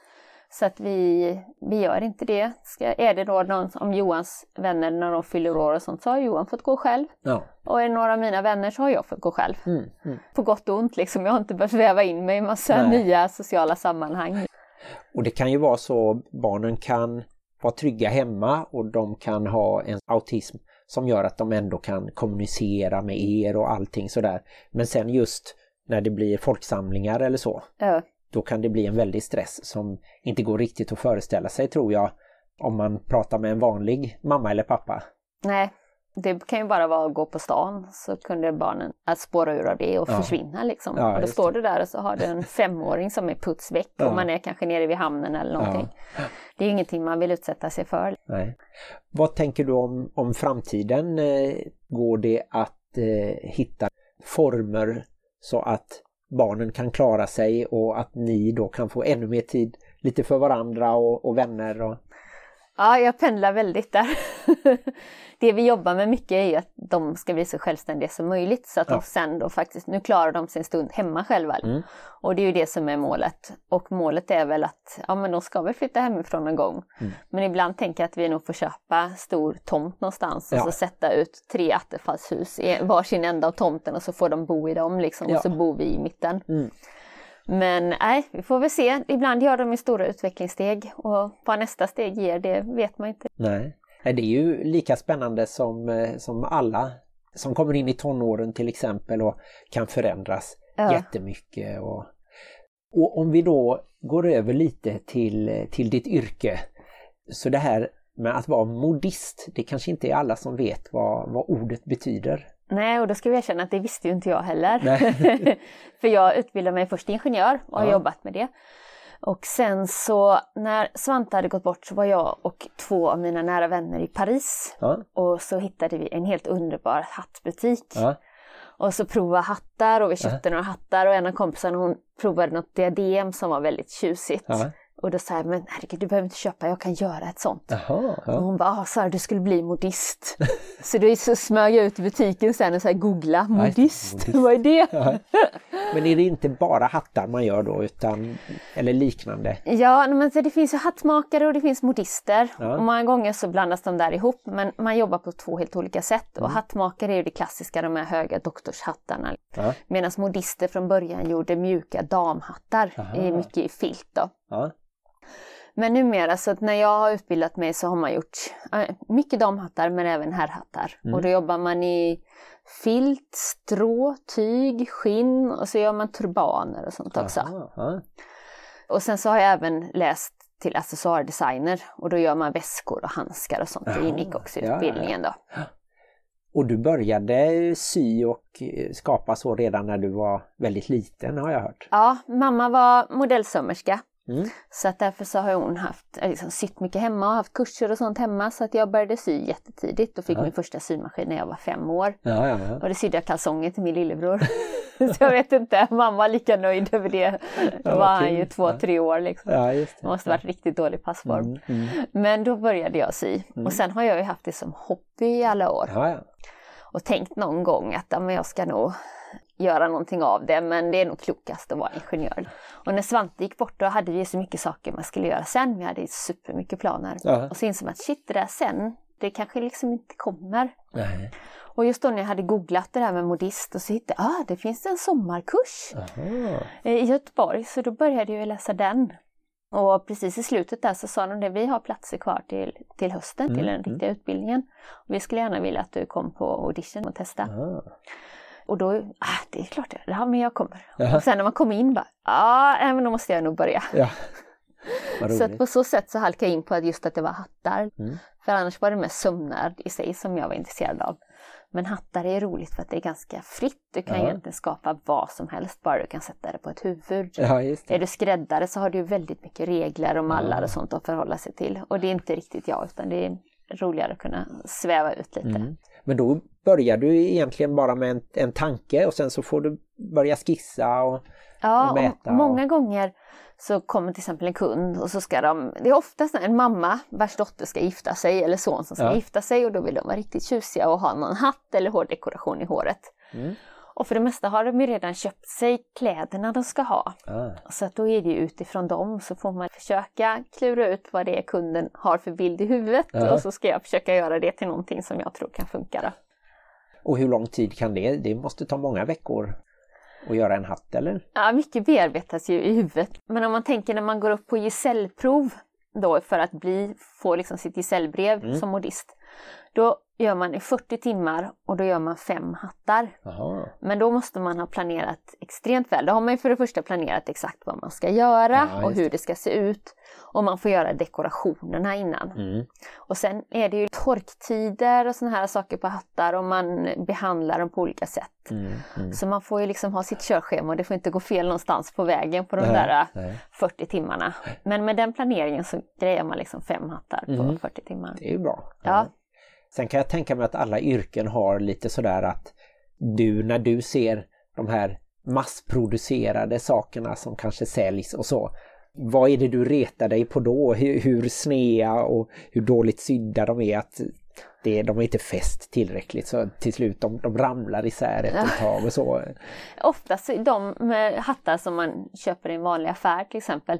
Så att vi, vi gör inte det. Ska, är det då någon om Johans vänner när de fyller år och sånt så har Johan fått gå själv. Ja. Och är det några av mina vänner så har jag fått gå själv. Mm, mm. På gott och ont liksom. Jag har inte behövt väva in mig i massa Nej. nya sociala sammanhang. Och det kan ju vara så barnen kan vara trygga hemma och de kan ha en autism som gör att de ändå kan kommunicera med er och allting sådär. Men sen just när det blir folksamlingar eller så, Ja. Då kan det bli en väldig stress som inte går riktigt att föreställa sig tror jag om man pratar med en vanlig mamma eller pappa. Nej, det kan ju bara vara att gå på stan så kunde barnen att spåra ur av det och Ja. försvinna liksom. Ja, och då står du där och så har du en femåring som är puts väck Ja. och man är kanske nere vid hamnen eller någonting. Det är ju ingenting man vill utsätta sig för. Nej. Vad tänker du om, om framtiden? Eh, Går det att eh, hitta former så att barnen kan klara sig och att ni då kan få ännu mer tid lite för varandra och, och vänner? Och... Ja, jag pendlar väldigt där. det vi jobbar med mycket är ju att de ska bli så självständiga som möjligt så att Ja. de sen då faktiskt, nu klarar de sin stund hemma själva. Mm. Och det är ju det som är målet. Och målet är väl att, ja men de ska väl flytta hemifrån någon gång. Mm. Men ibland tänker jag att vi nog får köpa stor tomt någonstans och Ja. så sätta ut tre attefallshus i varsin ända av tomten och så får de bo i dem liksom Ja. och så bor vi i mitten. Mm. Men nej, vi får väl se. Ibland gör de i stora utvecklingssteg och vad nästa steg ger det vet man inte. Nej. Nej, det är ju lika spännande som, eh, som alla som kommer in i tonåren till exempel och kan förändras Ja. jättemycket. Och, och om vi då går över lite till, till ditt yrke. Så det här med att vara modist, det kanske inte är alla som vet vad, vad ordet betyder. Nej, och då ska vi erkänna att det visste ju inte jag heller. För jag utbildade mig först till ingenjör och har Ja. jobbat med det. Och sen så när Svante hade gått bort så var jag och två av mina nära vänner i Paris. Ja, Och så hittade vi en helt underbar hattbutik. ja, Och så provade hattar och vi köpte några hattar och en av kompisarna hon provade något diadem som var väldigt tjusigt. Och då sa jag, men herregud du behöver inte köpa, jag kan göra ett sånt. Och ja. hon bara, ah, Sara du skulle bli modist. så då så smög jag ut i butiken sen och så här, googla, modist, modist. vad är det? Ja. Men är det inte bara hattar man gör då utan eller liknande? Ja, men det finns ju hattmakare och det finns modister. Ja. Och många gånger så blandas de där ihop, men man jobbar på två helt olika sätt. Mm. Och hattmakare är ju det klassiska, de här höga doktorshattarna. Medan modister från början gjorde mjuka damhattar, Aha. mycket i filt då. Ja. Men numera så att när jag har utbildat mig så har man gjort mycket damhattar men även herrhattar. Mm. Och då jobbar man i filt, strå, tyg, skinn och så gör man turbaner och sånt också. Aha, ja. Och sen så har jag även läst till accessoardesigner och då gör man väskor och handskar och sånt. Det Jaha, ingick också i utbildningen då. Och du började sy och eh, skapa så redan när du var väldigt liten har jag hört. Ja, mamma var modellsömmerska. Mm. Så att därför så har hon haft, eh, liksom, sytt mycket hemma och haft kurser och sånt hemma. Så att jag började sy jättetidigt och fick Ja. min första symaskin när jag var fem år. Ja, ja. Och det sydde jag kalsonger till min lillebror. så jag vet inte, mamma var lika nöjd över det. Då var han ju två, tre år liksom. ja måste varit riktigt dålig passform. Mm, mm. Men då började jag sy. Och sen har jag ju haft det som hobby i alla år. Och tänkt någon gång att men jag ska nog göra någonting av det men det är nog klokast att vara ingenjör. Och när Svante gick bort då hade vi så mycket saker man skulle göra sen. Vi hade supermycket planer. Ja. Och så insåg man att shit det där sen, det kanske liksom inte kommer. Nej. Och just då när jag hade googlat det där med modist och så hittade jag, ah det finns en sommarkurs Aha. eh, i Göteborg så då började jag läsa den. Och precis i slutet där så sa de det, vi har platser kvar till, till hösten till den riktiga utbildningen. Och vi skulle gärna vilja att du kom på audition och testa. Ja. Och då, ah, det är klart, ja men jag kommer. Jaha. Och sen när man kom in bara, ja ah, men då måste jag nog börja. Ja. Så att på så sätt så halkade jag in på att just att det var hattar. Mm. För annars var det mest sömnad i sig som jag var intresserad av. Men hattar är roligt för att det är ganska fritt. Du kan Ja. egentligen skapa vad som helst bara du kan sätta det på ett huvud. Ja. Är du skräddare så har du väldigt mycket regler och mallar och sånt att förhålla sig till. Och det är inte riktigt jag utan det är roligare att kunna sväva ut lite. Mm. Men då börjar du egentligen bara med en, en tanke och sen så får du börja skissa och Ja, och mäta och och- många gånger så kommer till exempel en kund och så ska de, det är oftast en mamma vars dotter ska gifta sig eller son som ska Ja. gifta sig och då vill de vara riktigt tjusiga och ha någon hatt eller hårdekoration i håret. Mm. Och för det mesta har de ju redan köpt sig kläderna de ska ha. Ah. Så att då är det ju utifrån dem så får man försöka klura ut vad det är kunden har för bild i huvudet Ja. och så ska jag försöka göra det till någonting som jag tror kan funka. Då. Och hur lång tid kan det? Det måste ta många veckor att göra en hatt eller? Ja, mycket bearbetas ju i huvudet. Men om man tänker när man går upp på gesällprov då för att bli, få liksom sitt gesällbrev Mm. som modist. Då gör man i 40 timmar och då gör man fem hattar. Jaha. Men då måste man ha planerat extremt väl. Då har man ju för det första planerat exakt vad man ska göra Ja, och hur det ska se ut. Och man får göra dekorationerna innan. Mm. Och sen är det ju torktider och såna här saker på hattar och man behandlar dem på olika sätt. Mm. Mm. Så man får ju liksom ha sitt körschema och det får inte gå fel någonstans på vägen på de Nej, där nej. 40 timmarna. Men med den planeringen så grejer man liksom fem hattar på Mm. 40 timmar. Det är ju bra. Ja. Sen kan jag tänka mig att alla yrken har lite sådär att du när du ser de här massproducerade sakerna som kanske säljs och så. Vad är det du retar dig på då? Hur, hur snea och hur dåligt sydda de är? Att det, de är inte fäst tillräckligt så till slut de, de ramlar isär efter ett tag och så. Oftast de med hattar som man köper i en vanlig affär till exempel,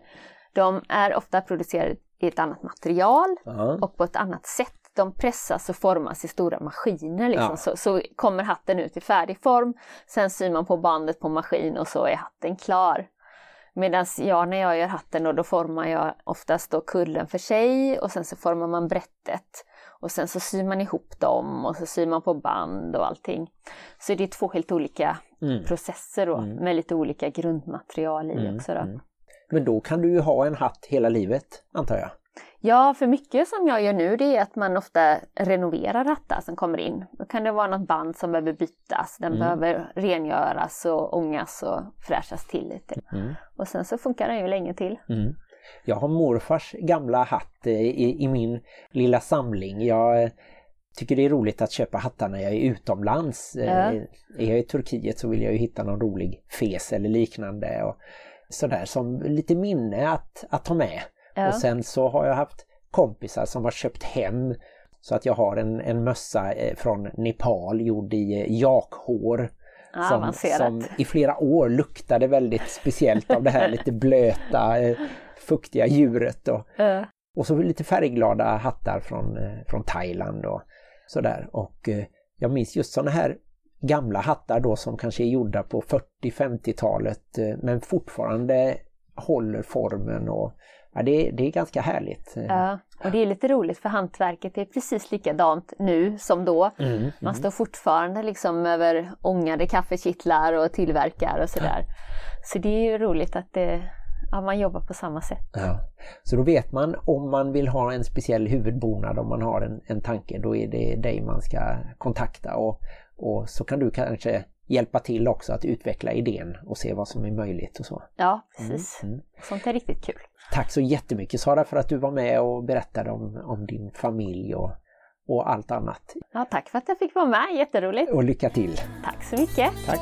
de är ofta producerade i ett annat material Ja. och på ett annat sätt. De pressas och formas i stora maskiner. Liksom. Ja. Så, så kommer hatten ut i färdig form. Sen syr man på bandet på maskin och så är hatten klar. Medan jag när jag gör hatten då, då formar jag oftast då kullen för sig och sen så formar man brättet. Och sen så syr man ihop dem och så syr man på band och allting. Så det är två helt olika Mm. processer då Mm. med lite olika grundmaterial i Mm, också. Då. mm. Men då kan du ju ha en hatt hela livet antar jag. Ja, för mycket som jag gör nu det är att man ofta renoverar hattar som kommer in. Då kan det vara något band som behöver bytas, den Mm. behöver rengöras och ångas och fräschas till lite. Mm. Och sen så funkar den ju länge till. Mm. Jag har morfars gamla hatt eh, i, i min lilla samling. Jag eh, tycker det är roligt att köpa hattar när jag är utomlands. Eh, Ja. Är jag i Turkiet så vill jag ju hitta någon rolig fes eller liknande. Och sådär som lite minne att, att ta med. Ja. Och sen så har jag haft kompisar som har köpt hem så att jag har en, en mössa eh, från Nepal gjord i eh, jakhår. Ja, som, som i flera år luktade väldigt speciellt av det här lite blöta, eh, fuktiga djuret. Och, Ja. och så lite färgglada hattar från, från Thailand och sådär. Och jag minns just sådana här gamla hattar då som kanske är gjorda på 40-50-talet eh, men fortfarande håller formen och ja, det, det är ganska härligt. Ja, och det är lite roligt för hantverket är precis likadant nu som då. Mm, Man står fortfarande liksom över ångade kaffekittlar och tillverkar och sådär. Så det är ju roligt att det, ja, man jobbar på samma sätt. Ja. Så då vet man om man vill ha en speciell huvudbonad, om man har en, en tanke, då är det dig man ska kontakta och, och så kan du kanske hjälpa till också att utveckla idén och se vad som är möjligt och så. Ja, precis. Mm. Sånt är riktigt kul. Tack så jättemycket Sara för att du var med och berättade om, om din familj och, och allt annat. Ja, tack för att jag fick vara med, jätteroligt. Och lycka till! Tack så mycket. Tack!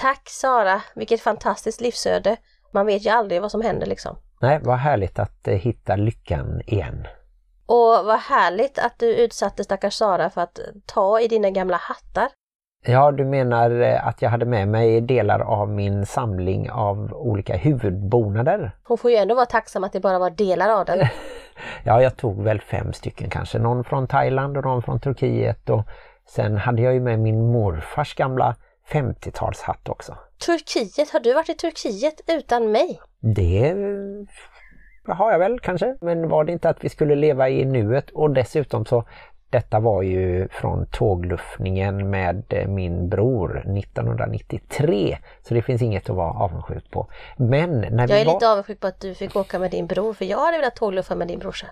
Tack Sara, vilket fantastiskt livsöde. Man vet ju aldrig vad som händer liksom. Nej, vad härligt att eh, hitta lyckan igen. Och vad härligt att du utsatte stackars Sara för att ta i dina gamla hattar. Ja, du menar eh, att jag hade med mig delar av min samling av olika huvudbonader? Hon får ju ändå vara tacksam att det bara var delar av den. Ja, jag tog väl fem stycken kanske. Någon från Thailand och någon från Turkiet och sen hade jag ju med min morfars gamla 50-talshatt också. Turkiet, har du varit i Turkiet utan mig? Det eh, har jag väl kanske, men var det inte att vi skulle leva i nuet och dessutom så detta var ju från tågluffningen med eh, min bror 1993 så det finns inget att vara avundsjuk på. Men när Jag vi är var... lite avundsjuk på att du fick åka med din bror för jag hade velat tågluffa med din brorsa.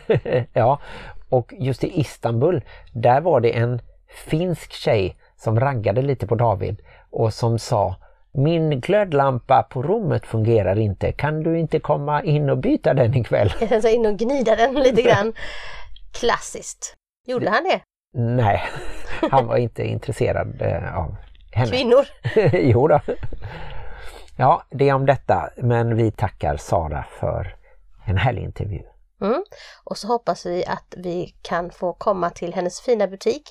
ja, och just i Istanbul, där var det en finsk tjej som raggade lite på David och som sa min glödlampa på rummet fungerar inte, kan du inte komma in och byta den ikväll? Tänkte in och gnida den lite grann. Klassiskt. Gjorde han det? Nej, han var inte intresserad eh, av henne. Kvinnor? jo då. Ja, det är om detta, men vi tackar Sara för en härlig intervju. Mm. Och så hoppas vi att vi kan få komma till hennes fina butik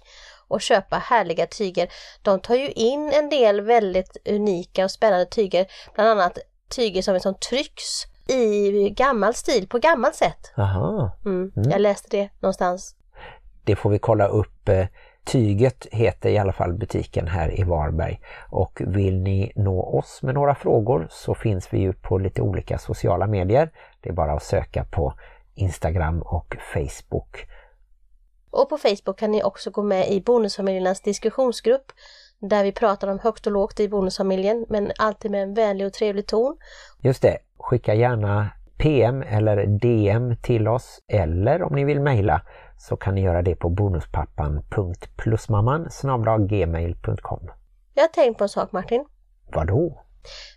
och köpa härliga tyger. De tar ju in en del väldigt unika och spännande tyger, bland annat tyger som, som trycks i gammal stil, på gammalt sätt. Aha. Mm. Jag läste det någonstans. Det får vi kolla upp. eh, Tyget heter i alla fall butiken här i Varberg och vill ni nå oss med några frågor så finns vi ju på lite olika sociala medier. Det är bara att söka på Instagram och Facebook. Och på Facebook kan ni också gå med i Bonusfamiljernas diskussionsgrupp där vi pratar om högt och lågt i bonusfamiljen men alltid med en vänlig och trevlig ton. Just det, skicka gärna PM eller DM till oss eller om ni vill mejla så kan ni göra det på bonuspappan.plusmamman gmail.com. Jag har tänkt på en sak Martin. Vadå?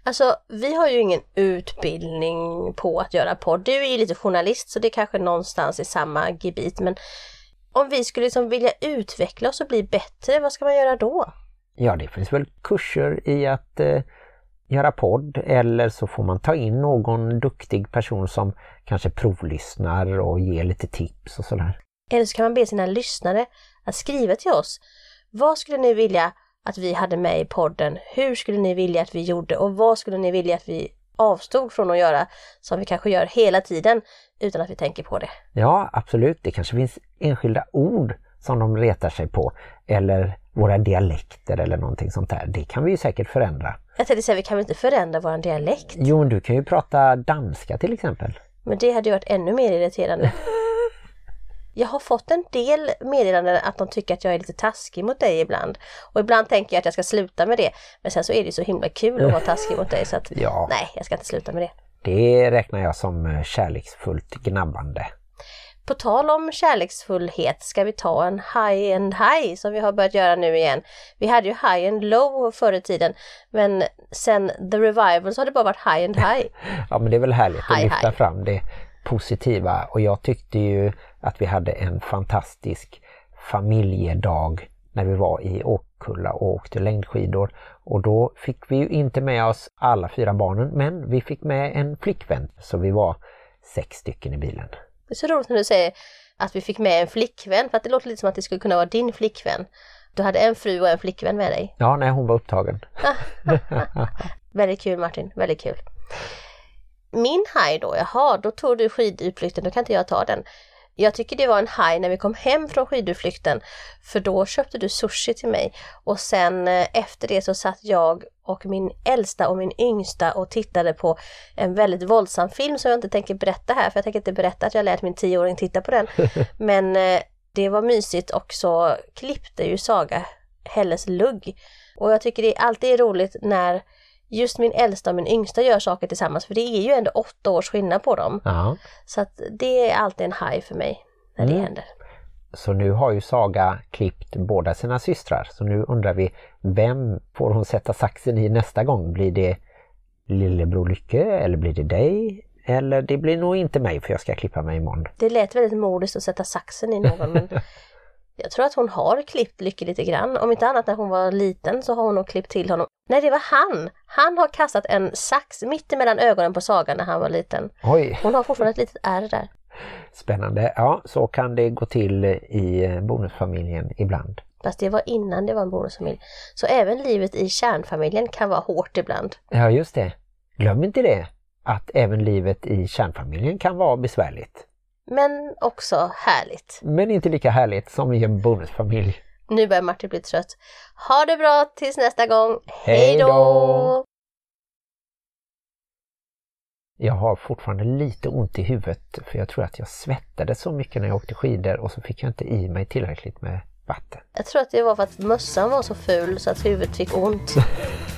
Alltså vi har ju ingen utbildning på att göra podd. Du är ju lite journalist så det är kanske någonstans i samma gebit men om vi skulle liksom vilja utveckla oss och bli bättre, vad ska man göra då? Ja, det finns väl kurser i att eh, göra podd eller så får man ta in någon duktig person som kanske provlyssnar och ger lite tips och sådär. Eller så kan man be sina lyssnare att skriva till oss. Vad skulle ni vilja att vi hade med i podden? Hur skulle ni vilja att vi gjorde och vad skulle ni vilja att vi avstod från att göra som vi kanske gör hela tiden utan att vi tänker på det? Ja, absolut. Det kanske finns enskilda ord som de retar sig på eller våra dialekter eller någonting sånt där. Det kan vi ju säkert förändra. Jag tänkte säga, vi kan väl inte förändra vår dialekt? Jo, men du kan ju prata danska till exempel. Men det hade ju varit ännu mer irriterande. Jag har fått en del meddelanden att de tycker att jag är lite taskig mot dig ibland. Och ibland tänker jag att jag ska sluta med det. Men sen så är det så himla kul att vara taskig mot dig så att Ja. nej, jag ska inte sluta med det. Det räknar jag som eh, kärleksfullt gnabbande. På tal om kärleksfullhet ska vi ta en high and high som vi har börjat göra nu igen. Vi hade ju high and low förr i tiden men sen the revival så har det bara varit high and high. Ja, men det är väl härligt att Hej, lyfta hej. fram det positiva och jag tyckte ju att vi hade en fantastisk familjedag när vi var i Åkulla och åkte längdskidor. Och då fick vi ju inte med oss alla fyra barnen men vi fick med en flickvän så vi var sex stycken i bilen. Det är så roligt när du säger att vi fick med en flickvän för att det låter lite som att det skulle kunna vara din flickvän. Du hade en fru och en flickvän med dig. Ja, nej hon var upptagen. Väldigt kul Martin, väldigt kul. Min haj då, jaha, då tog du skidutflykten, då kan inte jag ta den. Jag tycker det var en haj när vi kom hem från skidutflykten för då köpte du sushi till mig och sen eh, efter det så satt jag och min äldsta och min yngsta och tittade på en väldigt våldsam film som jag inte tänker berätta här för jag tänker inte berätta att jag lät min tioåring titta på den. Men eh, det var mysigt och så klippte ju Saga Helles lugg. Och jag tycker det alltid är roligt när just min äldsta och min yngsta gör saker tillsammans för det är ju ändå åtta års skillnad på dem. Ja. Så att det är alltid en high för mig när det Mm. händer. Så nu har ju Saga klippt båda sina systrar så nu undrar vi vem får hon sätta saxen i nästa gång? Blir det lillebror Lycke eller blir det dig? Eller det blir nog inte mig för jag ska klippa mig imorgon. Det lät väldigt modiskt att sätta saxen i någon men jag tror att hon har klippt Lykke lite grann. Om inte annat när hon var liten så har hon nog klippt till honom. Nej det var han! Han har kastat en sax mitt emellan ögonen på Saga när han var liten. Oj, Hon har fortfarande ett litet ärr där. spännande. Ja, så kan det gå till i bonusfamiljen ibland. Fast det var innan det var en bonusfamilj. Så även livet i kärnfamiljen kan vara hårt ibland. Ja, just det. Glöm inte det, att även livet i kärnfamiljen kan vara besvärligt. Men också härligt. Men inte lika härligt som i en bonusfamilj. Nu börjar Martin bli trött. Ha det bra tills nästa gång. Hej då! Jag har fortfarande lite ont i huvudet för jag tror att jag svettade så mycket när jag åkte skidor och så fick jag inte i mig tillräckligt med vatten. Jag tror att det var för att mössan var så ful så att huvudet fick ont.